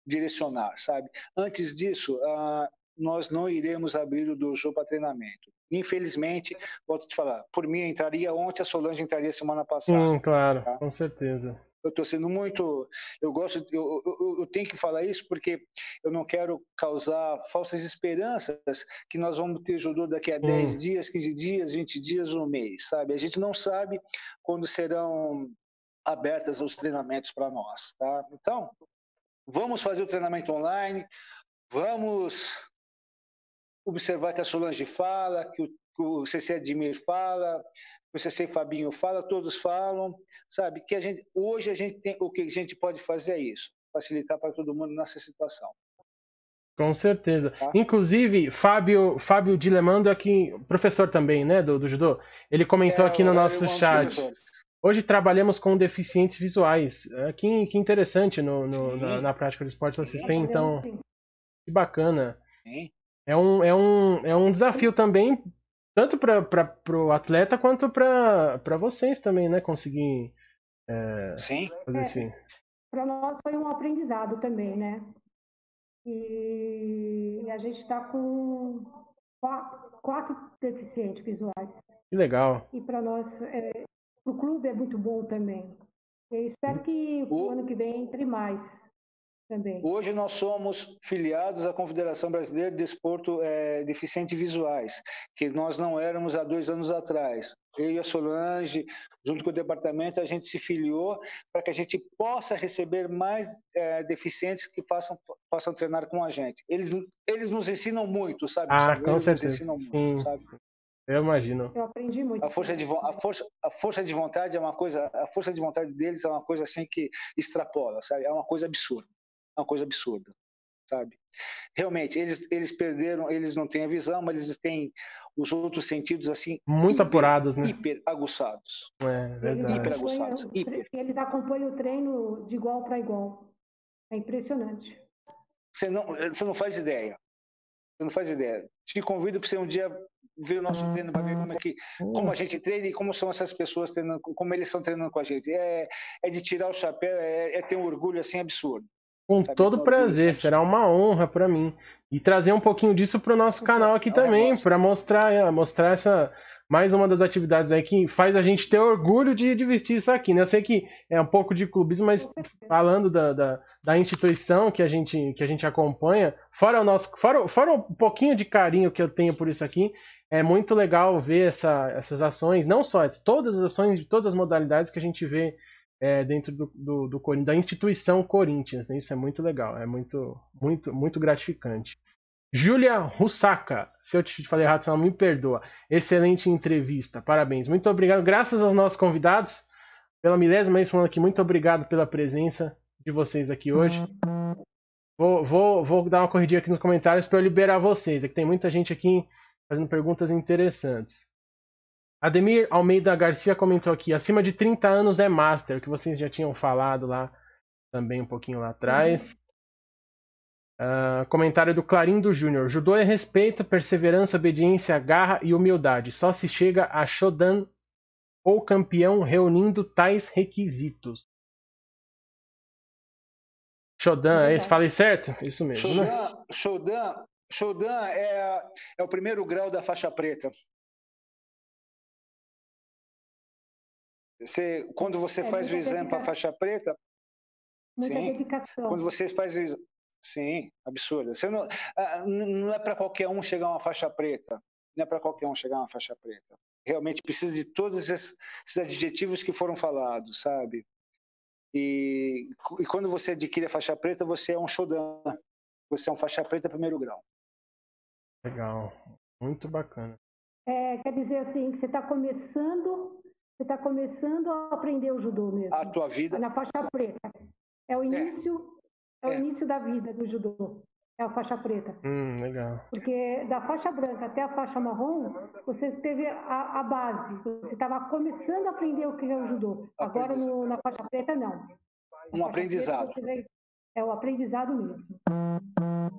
direcionar, sabe? Antes disso, ah, nós não iremos abrir o dojo para treinamento. Infelizmente, volto a te falar, por mim entraria ontem, a Solange entraria semana passada. Sim, claro, tá? com certeza. Eu estou sendo muito. Eu gosto. Eu, eu, eu, tenho que falar isso porque eu não quero causar falsas esperanças que nós vamos ter judô daqui a 10 dias, 15 dias, 20 dias, um mês, sabe? A gente não sabe quando serão abertas os treinamentos para nós, tá? Então, vamos fazer o treinamento online, vamos observar que a Solange fala, que o, que o CC Admir fala, que o CC Fabinho fala, todos falam, sabe? Que a gente hoje a gente tem o que a gente pode fazer é isso, facilitar para todo mundo nessa situação. Com certeza. Tá? Inclusive, Fábio, Fábio Dilemando aqui, professor também, né, do, do judô, ele comentou é, aqui no nosso chat. Hoje trabalhamos com deficientes visuais. É, que, que interessante no, no na, na, prática do esporte vocês têm, então. Que bacana. Sim é um, é um, é um desafio também, tanto para o atleta quanto para vocês também, né? Conseguir é, Sim. fazer é, assim. Para nós foi um aprendizado também, né? E a gente está com quatro, quatro, deficientes visuais. Que legal. E para nós, é, o clube é muito bom também. Eu espero que o ano que vem entre mais. Também. Hoje nós somos filiados à Confederação Brasileira de Desporto é, Deficientes Visuais, que nós não éramos há dois anos atrás. Eu e a Solange, junto com o departamento, a gente se filiou para que a gente possa receber mais é, deficientes que possam, possam treinar com a gente. Eles, eles nos ensinam muito, sabe? Ah, sabe? com eles certeza. nos ensinam muito, Sim. sabe? Eu imagino. Eu aprendi muito. A força, de, a, força, a força de vontade é uma coisa, a força de vontade deles é uma coisa assim que extrapola, sabe? É uma coisa absurda uma coisa absurda, sabe? Realmente, eles, eles perderam, eles não têm a visão, mas eles têm os outros sentidos assim muito hiper, apurados, né? Hiper aguçados. É, verdade. Hiper aguçados. Hiper. Eles acompanham o treino de igual para igual. É impressionante. Você não, você não faz ideia. Você não faz ideia. Te convido para você um dia ver o nosso treino para ver como é que como a gente treina e como são essas pessoas treinando, como eles estão treinando com a gente. É, é de tirar o chapéu, é, é ter um orgulho assim absurdo. Com Sabe todo prazer, será uma honra para mim. E trazer um pouquinho disso para o nosso canal aqui também, para mostrar, é, mostrar essa mais uma das atividades aí que faz a gente ter orgulho de, de vestir isso aqui. Né? Eu sei que é um pouco de clubismo, mas falando da, da, da, instituição que a gente, que a gente acompanha, fora o nosso, fora, fora um pouquinho de carinho que eu tenho por isso aqui, é muito legal ver essa, essas ações, não só todas as ações de todas as modalidades que a gente vê é, dentro do, do, do, da instituição Corinthians. Né? Isso é muito legal, é muito, muito, muito gratificante. Júlia Russaca, se eu te falei errado, me perdoa. Excelente entrevista, parabéns. Muito obrigado, graças aos nossos convidados, pela milésima vez falando aqui, muito obrigado pela presença de vocês aqui hoje. Vou, vou, vou dar uma corridinha aqui nos comentários para eu liberar vocês. É que tem muita gente aqui fazendo perguntas interessantes. Ademir Almeida Garcia comentou aqui: acima de 30 anos é Master, que vocês já tinham falado lá também um pouquinho lá atrás. Uh, comentário do Clarindo Júnior: Judô é respeito, perseverança, obediência, garra e humildade. Só se chega a Shodan ou campeão reunindo tais requisitos. Shodan, é, é isso? Falei certo? Isso mesmo. Shodan, né? Shodan, Shodan é, é o primeiro grau da faixa preta. Você, quando você é faz o exame para faixa preta, muita sim, dedicação. Quando você faz o exame, sim, absurdo. Você não, não é para qualquer um chegar a uma faixa preta. Não é para qualquer um chegar a uma faixa preta. Realmente precisa de todos esses, esses adjetivos que foram falados, sabe? E, e, quando você adquire a faixa preta, você é um shodan. Você é um faixa preta primeiro grau. Legal, muito bacana. É, quer dizer assim, que você está começando você está começando a aprender o judô mesmo. A tua vida. Na faixa preta. É o é. início, é, é o início da vida do judô. É a faixa preta. Hum, legal. Porque da faixa branca até a faixa marrom, você teve a, a base. Você estava começando a aprender o que é o judô. Agora no, na faixa preta, não. Um aprendizado. Preta, é o aprendizado mesmo.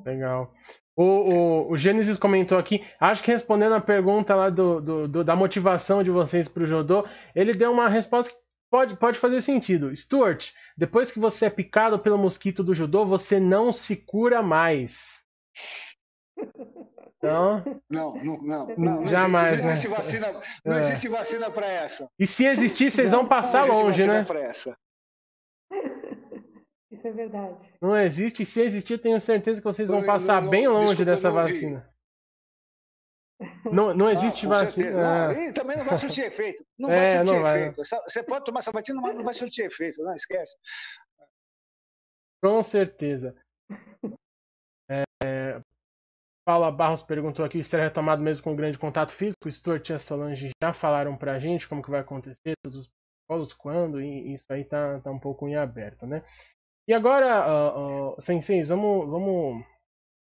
Legal. O, o, o Gênesis comentou aqui, acho que respondendo a pergunta lá do, do, do da motivação de vocês para o Jodô, ele deu uma resposta que pode, pode fazer sentido. Stuart, depois que você é picado pelo mosquito do Judô, você não se cura mais. Então, não, não, não, não, jamais, não existe, né? vacina, não é. existe vacina para essa. E se existir, vocês não, vão passar longe, né? Pra essa. Isso é verdade. Não existe. Se existir, tenho certeza que vocês vão passar não, bem longe desculpa, dessa vacina. Não, não existe ah, vacina. Não, e também não vai surtir efeito. Não é, vai surtir não vai. efeito. Você pode tomar essa vacina, mas não vai surtir efeito. Não, esquece. Com certeza. É, Paula Barros perguntou aqui se será retomado mesmo com grande contato físico. O Stuart e a Solange já falaram pra gente como que vai acontecer, todos os protocolos, quando, e isso aí tá, tá um pouco em aberto, né? E agora, uh, uh, vamos, vamos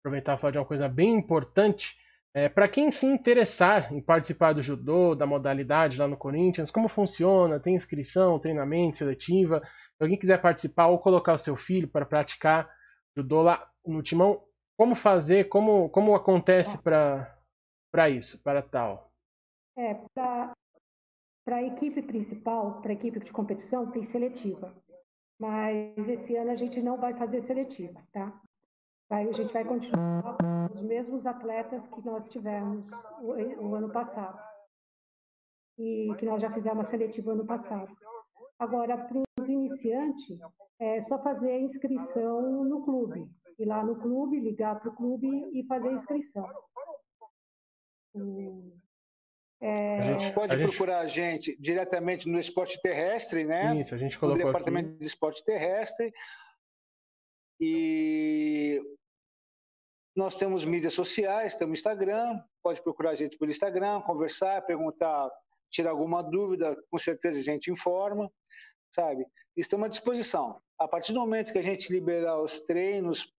aproveitar e falar de uma coisa bem importante. É, para quem se interessar em participar do judô, da modalidade lá no Corinthians, como funciona? Tem inscrição, treinamento, seletiva? Se alguém quiser participar ou colocar o seu filho para praticar judô lá no timão, como fazer? Como, como acontece para isso, para tal? É, para a equipe principal, para a equipe de competição, tem seletiva mas esse ano a gente não vai fazer seletiva, tá? a gente vai continuar com os mesmos atletas que nós tivemos o, o ano passado e que nós já fizemos a seletiva ano passado. Agora, para os iniciantes, é só fazer a inscrição no clube. Ir lá no clube, ligar para o clube e fazer a inscrição. É... A gente pode a procurar gente... a gente diretamente no esporte terrestre, né? Isso, a gente colocou no departamento aqui. de esporte terrestre. E nós temos mídias sociais, temos Instagram, pode procurar a gente pelo Instagram, conversar, perguntar, tirar alguma dúvida, com certeza a gente informa, sabe? Estamos à disposição. A partir do momento que a gente liberar os treinos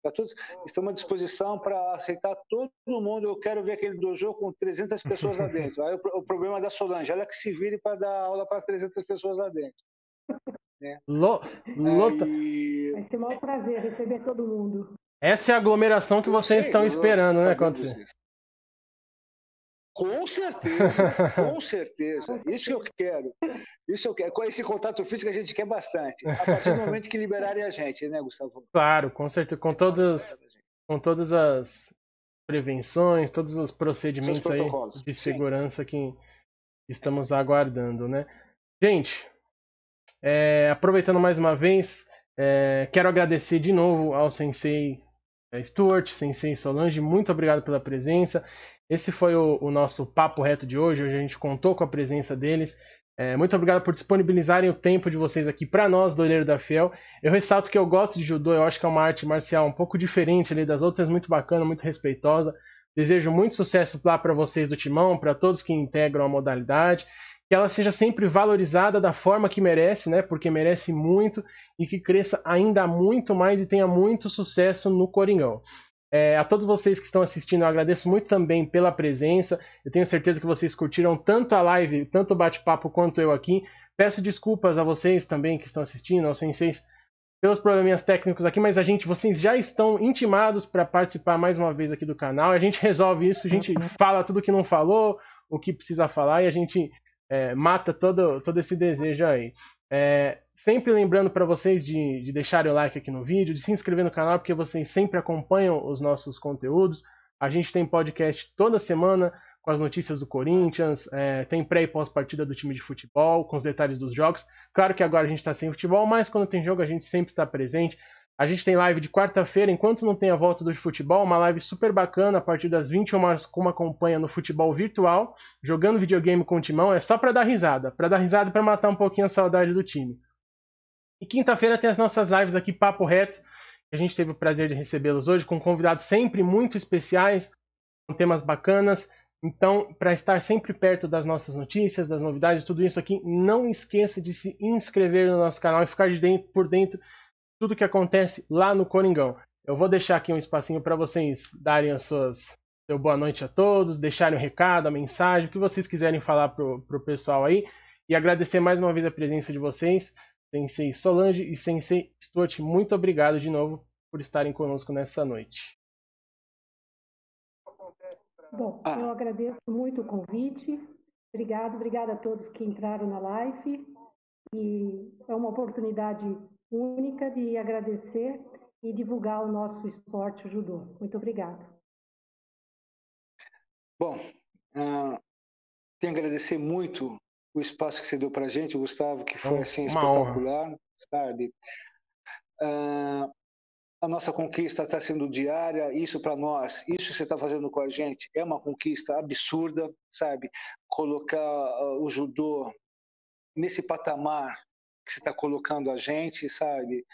para todos. Estamos à disposição para aceitar todo mundo. Eu quero ver aquele dojo com 300 pessoas lá dentro. Aí o, o problema é da Solange, ela que se vire para dar aula para 300 pessoas lá dentro. Né? Lo, lota. Aí... Vai ser um maior prazer receber todo mundo. Essa é a aglomeração que vocês sei, estão esperando, né, acontecer. Com certeza, com certeza. Isso eu quero. Isso eu quero. Com esse contato físico a gente quer bastante. A partir do momento que liberarem a gente, né, Gustavo? Claro, com certeza. Com todas, com todas as prevenções, todos os procedimentos aí de segurança Sim. que estamos aguardando, né? Gente, é, aproveitando mais uma vez, é, quero agradecer de novo ao Sensei é, Stuart, Sensei Solange, muito obrigado pela presença. Esse foi o, o nosso papo reto de hoje. Hoje a gente contou com a presença deles. É, muito obrigado por disponibilizarem o tempo de vocês aqui para nós, do Olheiro da Fiel. Eu ressalto que eu gosto de judô, eu acho que é uma arte marcial um pouco diferente ali das outras, muito bacana, muito respeitosa. Desejo muito sucesso lá para vocês do Timão, para todos que integram a modalidade, que ela seja sempre valorizada da forma que merece, né? Porque merece muito e que cresça ainda muito mais e tenha muito sucesso no Coringão. É, a todos vocês que estão assistindo, eu agradeço muito também pela presença. Eu tenho certeza que vocês curtiram tanto a live, tanto o bate-papo quanto eu aqui. Peço desculpas a vocês também que estão assistindo, aos senseis, pelos probleminhas técnicos aqui, mas a gente, vocês já estão intimados para participar mais uma vez aqui do canal. A gente resolve isso, a gente fala tudo que não falou, o que precisa falar e a gente é, mata todo, todo esse desejo aí. É, sempre lembrando para vocês de, de deixarem o like aqui no vídeo, de se inscrever no canal, porque vocês sempre acompanham os nossos conteúdos. A gente tem podcast toda semana com as notícias do Corinthians, é, tem pré e pós-partida do time de futebol, com os detalhes dos jogos. Claro que agora a gente está sem futebol, mas quando tem jogo a gente sempre está presente. A gente tem live de quarta-feira, enquanto não tem a volta do futebol, uma live super bacana a partir das 21 horas com uma acompanha no futebol virtual, jogando videogame com o Timão, é só para dar risada, para dar risada para matar um pouquinho a saudade do time. E quinta-feira tem as nossas lives aqui papo reto, a gente teve o prazer de recebê-los hoje com convidados sempre muito especiais, com temas bacanas. Então, para estar sempre perto das nossas notícias, das novidades, tudo isso aqui, não esqueça de se inscrever no nosso canal e ficar de dentro, por dentro tudo que acontece lá no Coringão. Eu vou deixar aqui um espacinho para vocês darem as suas seu boa noite a todos, deixarem um recado, a mensagem, o que vocês quiserem falar pro, pro pessoal aí. E agradecer mais uma vez a presença de vocês, Sensei Solange e Sensei Stuart. Muito obrigado de novo por estarem conosco nessa noite. Bom, ah. eu agradeço muito o convite. Obrigado, obrigada a todos que entraram na live. E é uma oportunidade única de agradecer e divulgar o nosso esporte, o judô. Muito obrigada. Bom, uh, tenho a agradecer muito o espaço que você deu para a gente, Gustavo, que foi assim espetacular, honra. sabe? Uh, a nossa conquista está sendo diária, isso para nós, isso que você está fazendo com a gente é uma conquista absurda, sabe? Colocar uh, o judô nesse patamar que você está colocando a gente, sabe?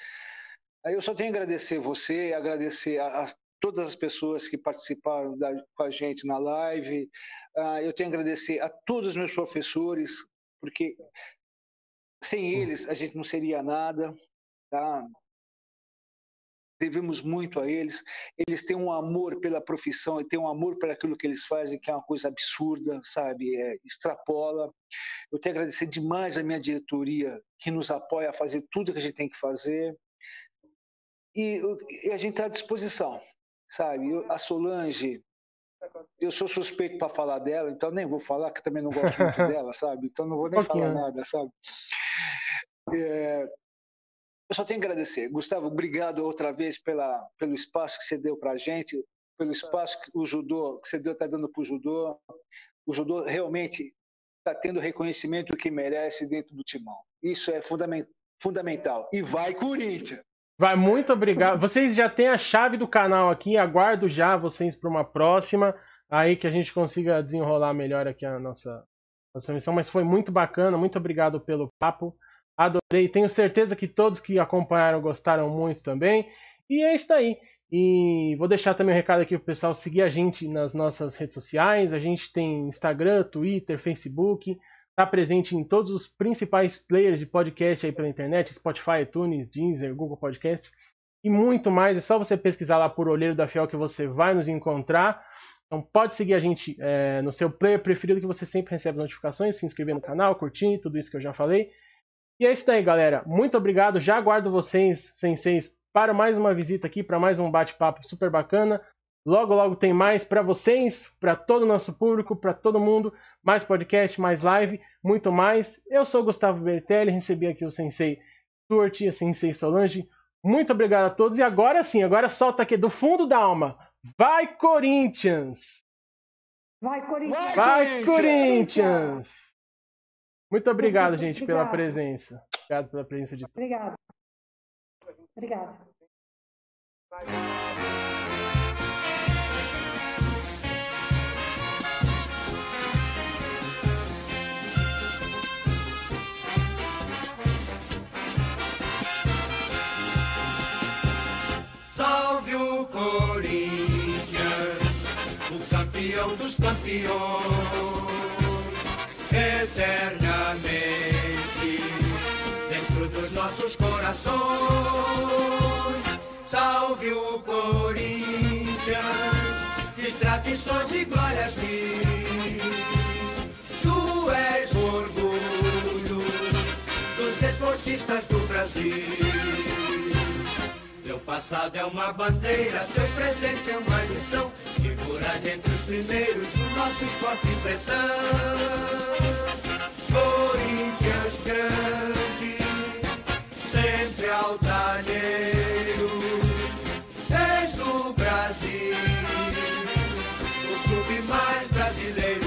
Eu só tenho a agradecer você, agradecer a, a todas as pessoas que participaram da, com a gente na live. Uh, eu tenho a agradecer a todos os meus professores, porque sem eles a gente não seria nada, tá? Devemos muito a eles. Eles têm um amor pela profissão e têm um amor por aquilo que eles fazem, que é uma coisa absurda, sabe? É, extrapola. Eu tenho que agradecer demais a minha diretoria, que nos apoia a fazer tudo que a gente tem que fazer. E, e a gente está à disposição, sabe? Eu, a Solange, eu sou suspeito para falar dela, então nem vou falar, que também não gosto muito dela, sabe? Então não vou nem falar nada, sabe? É, eu só tenho que agradecer. Gustavo, obrigado outra vez pela, pelo espaço que você deu para a gente, pelo espaço que o judô, que você está dando para o judô. O judô realmente está tendo o reconhecimento que merece dentro do timão. Isso é fundament, fundamental. E vai, Corinthians! Vai, muito obrigado. Vocês já têm a chave do canal aqui, aguardo já vocês para uma próxima, aí que a gente consiga desenrolar melhor aqui a nossa, nossa missão. Mas foi muito bacana, muito obrigado pelo papo. Adorei. Tenho certeza que todos que acompanharam gostaram muito também. E é isso aí. E vou deixar também um recado aqui pro pessoal seguir a gente nas nossas redes sociais. A gente tem Instagram, Twitter, Facebook. Está presente em todos os principais players de podcast aí pela internet, Spotify, iTunes, Deezer, Google Podcast e muito mais. É só você pesquisar lá por Olheiro da Fiel que você vai nos encontrar. Então pode seguir a gente é, no seu player preferido que você sempre recebe notificações, se inscrever no canal, curtir, tudo isso que eu já falei. E é isso aí, galera. Muito obrigado. Já aguardo vocês, senseis, para mais uma visita aqui, para mais um bate-papo super bacana. Logo, logo tem mais para vocês, para todo o nosso público, para todo mundo. Mais podcast, mais live, muito mais. Eu sou o Gustavo Bertelli, recebi aqui o sensei Stuart e a sensei Solange. Muito obrigado a todos. E agora sim, agora solta aqui do fundo da alma. Vai, Corinthians! Vai, Corinthians! Vai, Corinthians! Muito obrigado, Muito gente, obrigado. pela presença. Obrigado pela presença de todos. Obrigado. Obrigado. Salve o Corinthians, o campeão dos campeões eternamente dentro dos nossos corações. Salve o Corinthians, de tradições e glórias mil. Tu és o orgulho dos desportistas do Brasil. Teu passado é uma bandeira, teu presente é uma lição. Figuras entre os primeiros do nosso esporte pretão. Corinthians grande, sempre altaneiro. És do Brasil, o clube mais brasileiro.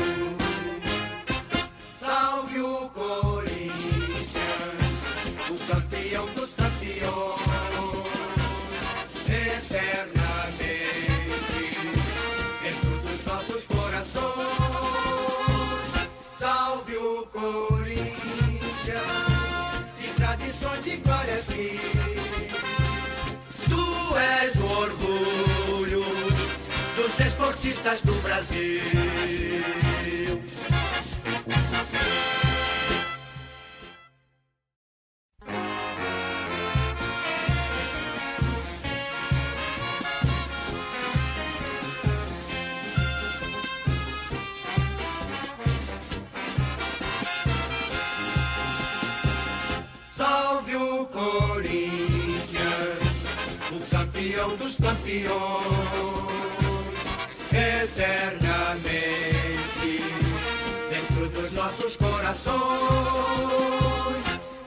Dos desportistas do Brasil. Salve o Corinthians, o campeão dos campeões, eternamente dentro dos nossos corações.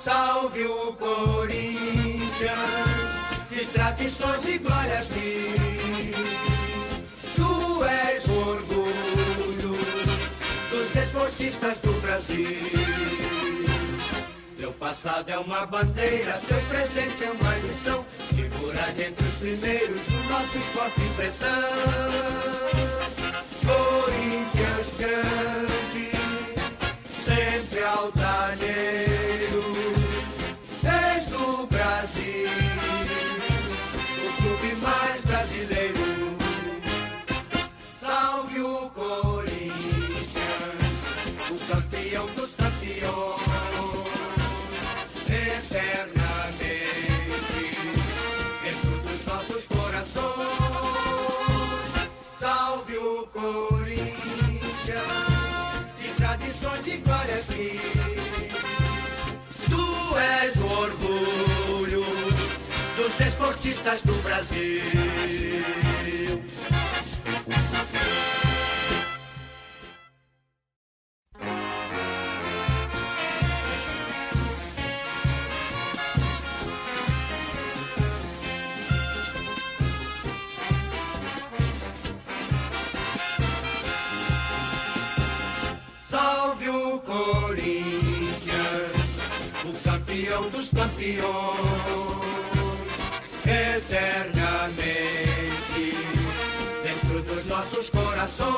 Salve o Corinthians, de tradições e glórias mil. Tu és o orgulho dos desportistas do Brasil. Passado é uma bandeira, teu presente é uma lição. Figuras entre os primeiros do nosso esporte pretão. Corinthians grande, sempre altaneiro. Desportistas do Brasil. Campeão dos campeões, eternamente dentro dos nossos corações.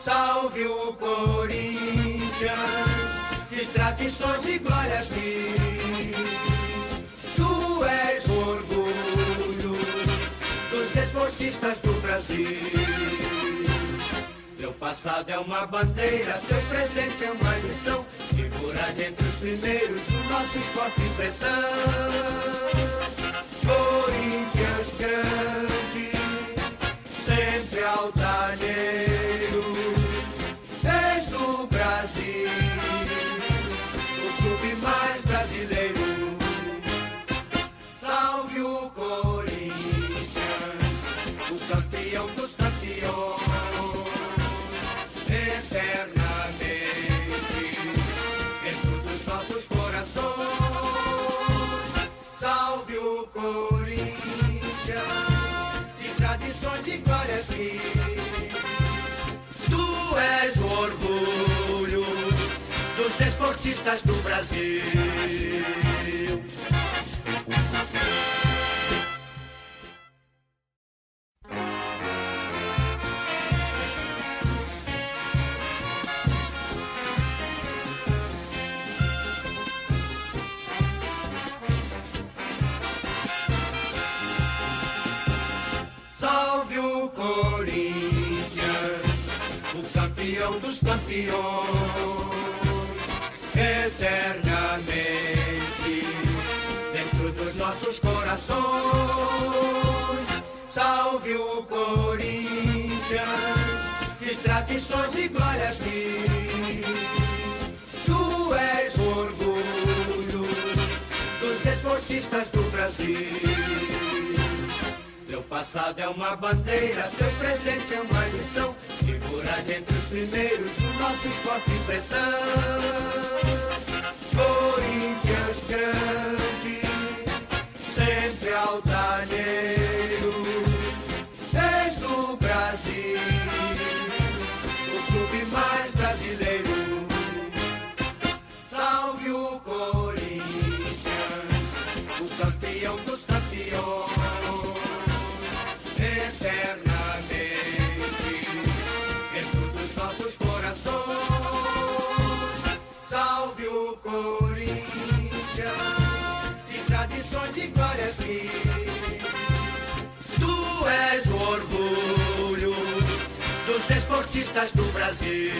Salve o Corinthians, de tradições e glórias mil. Tu és o orgulho dos desportistas do Brasil. Teu passado é uma bandeira, teu presente é uma lição. Figuras entre os primeiros do nosso esporte pretão. Corinthians grande, sempre altaneiro. Desportistas do Brasil. Salve o Corinthians, campeão dos campeões, eternamente dentro dos nossos corações. Salve o Corinthians, de tradições e glórias mil. Tu és o orgulho dos desportistas do Brasil. Teu passado é uma bandeira, teu presente é uma lição. Figuras entre os primeiros do nosso esporte pretão. Corinthians grande, sempre altaneiro. artistas do Brasil.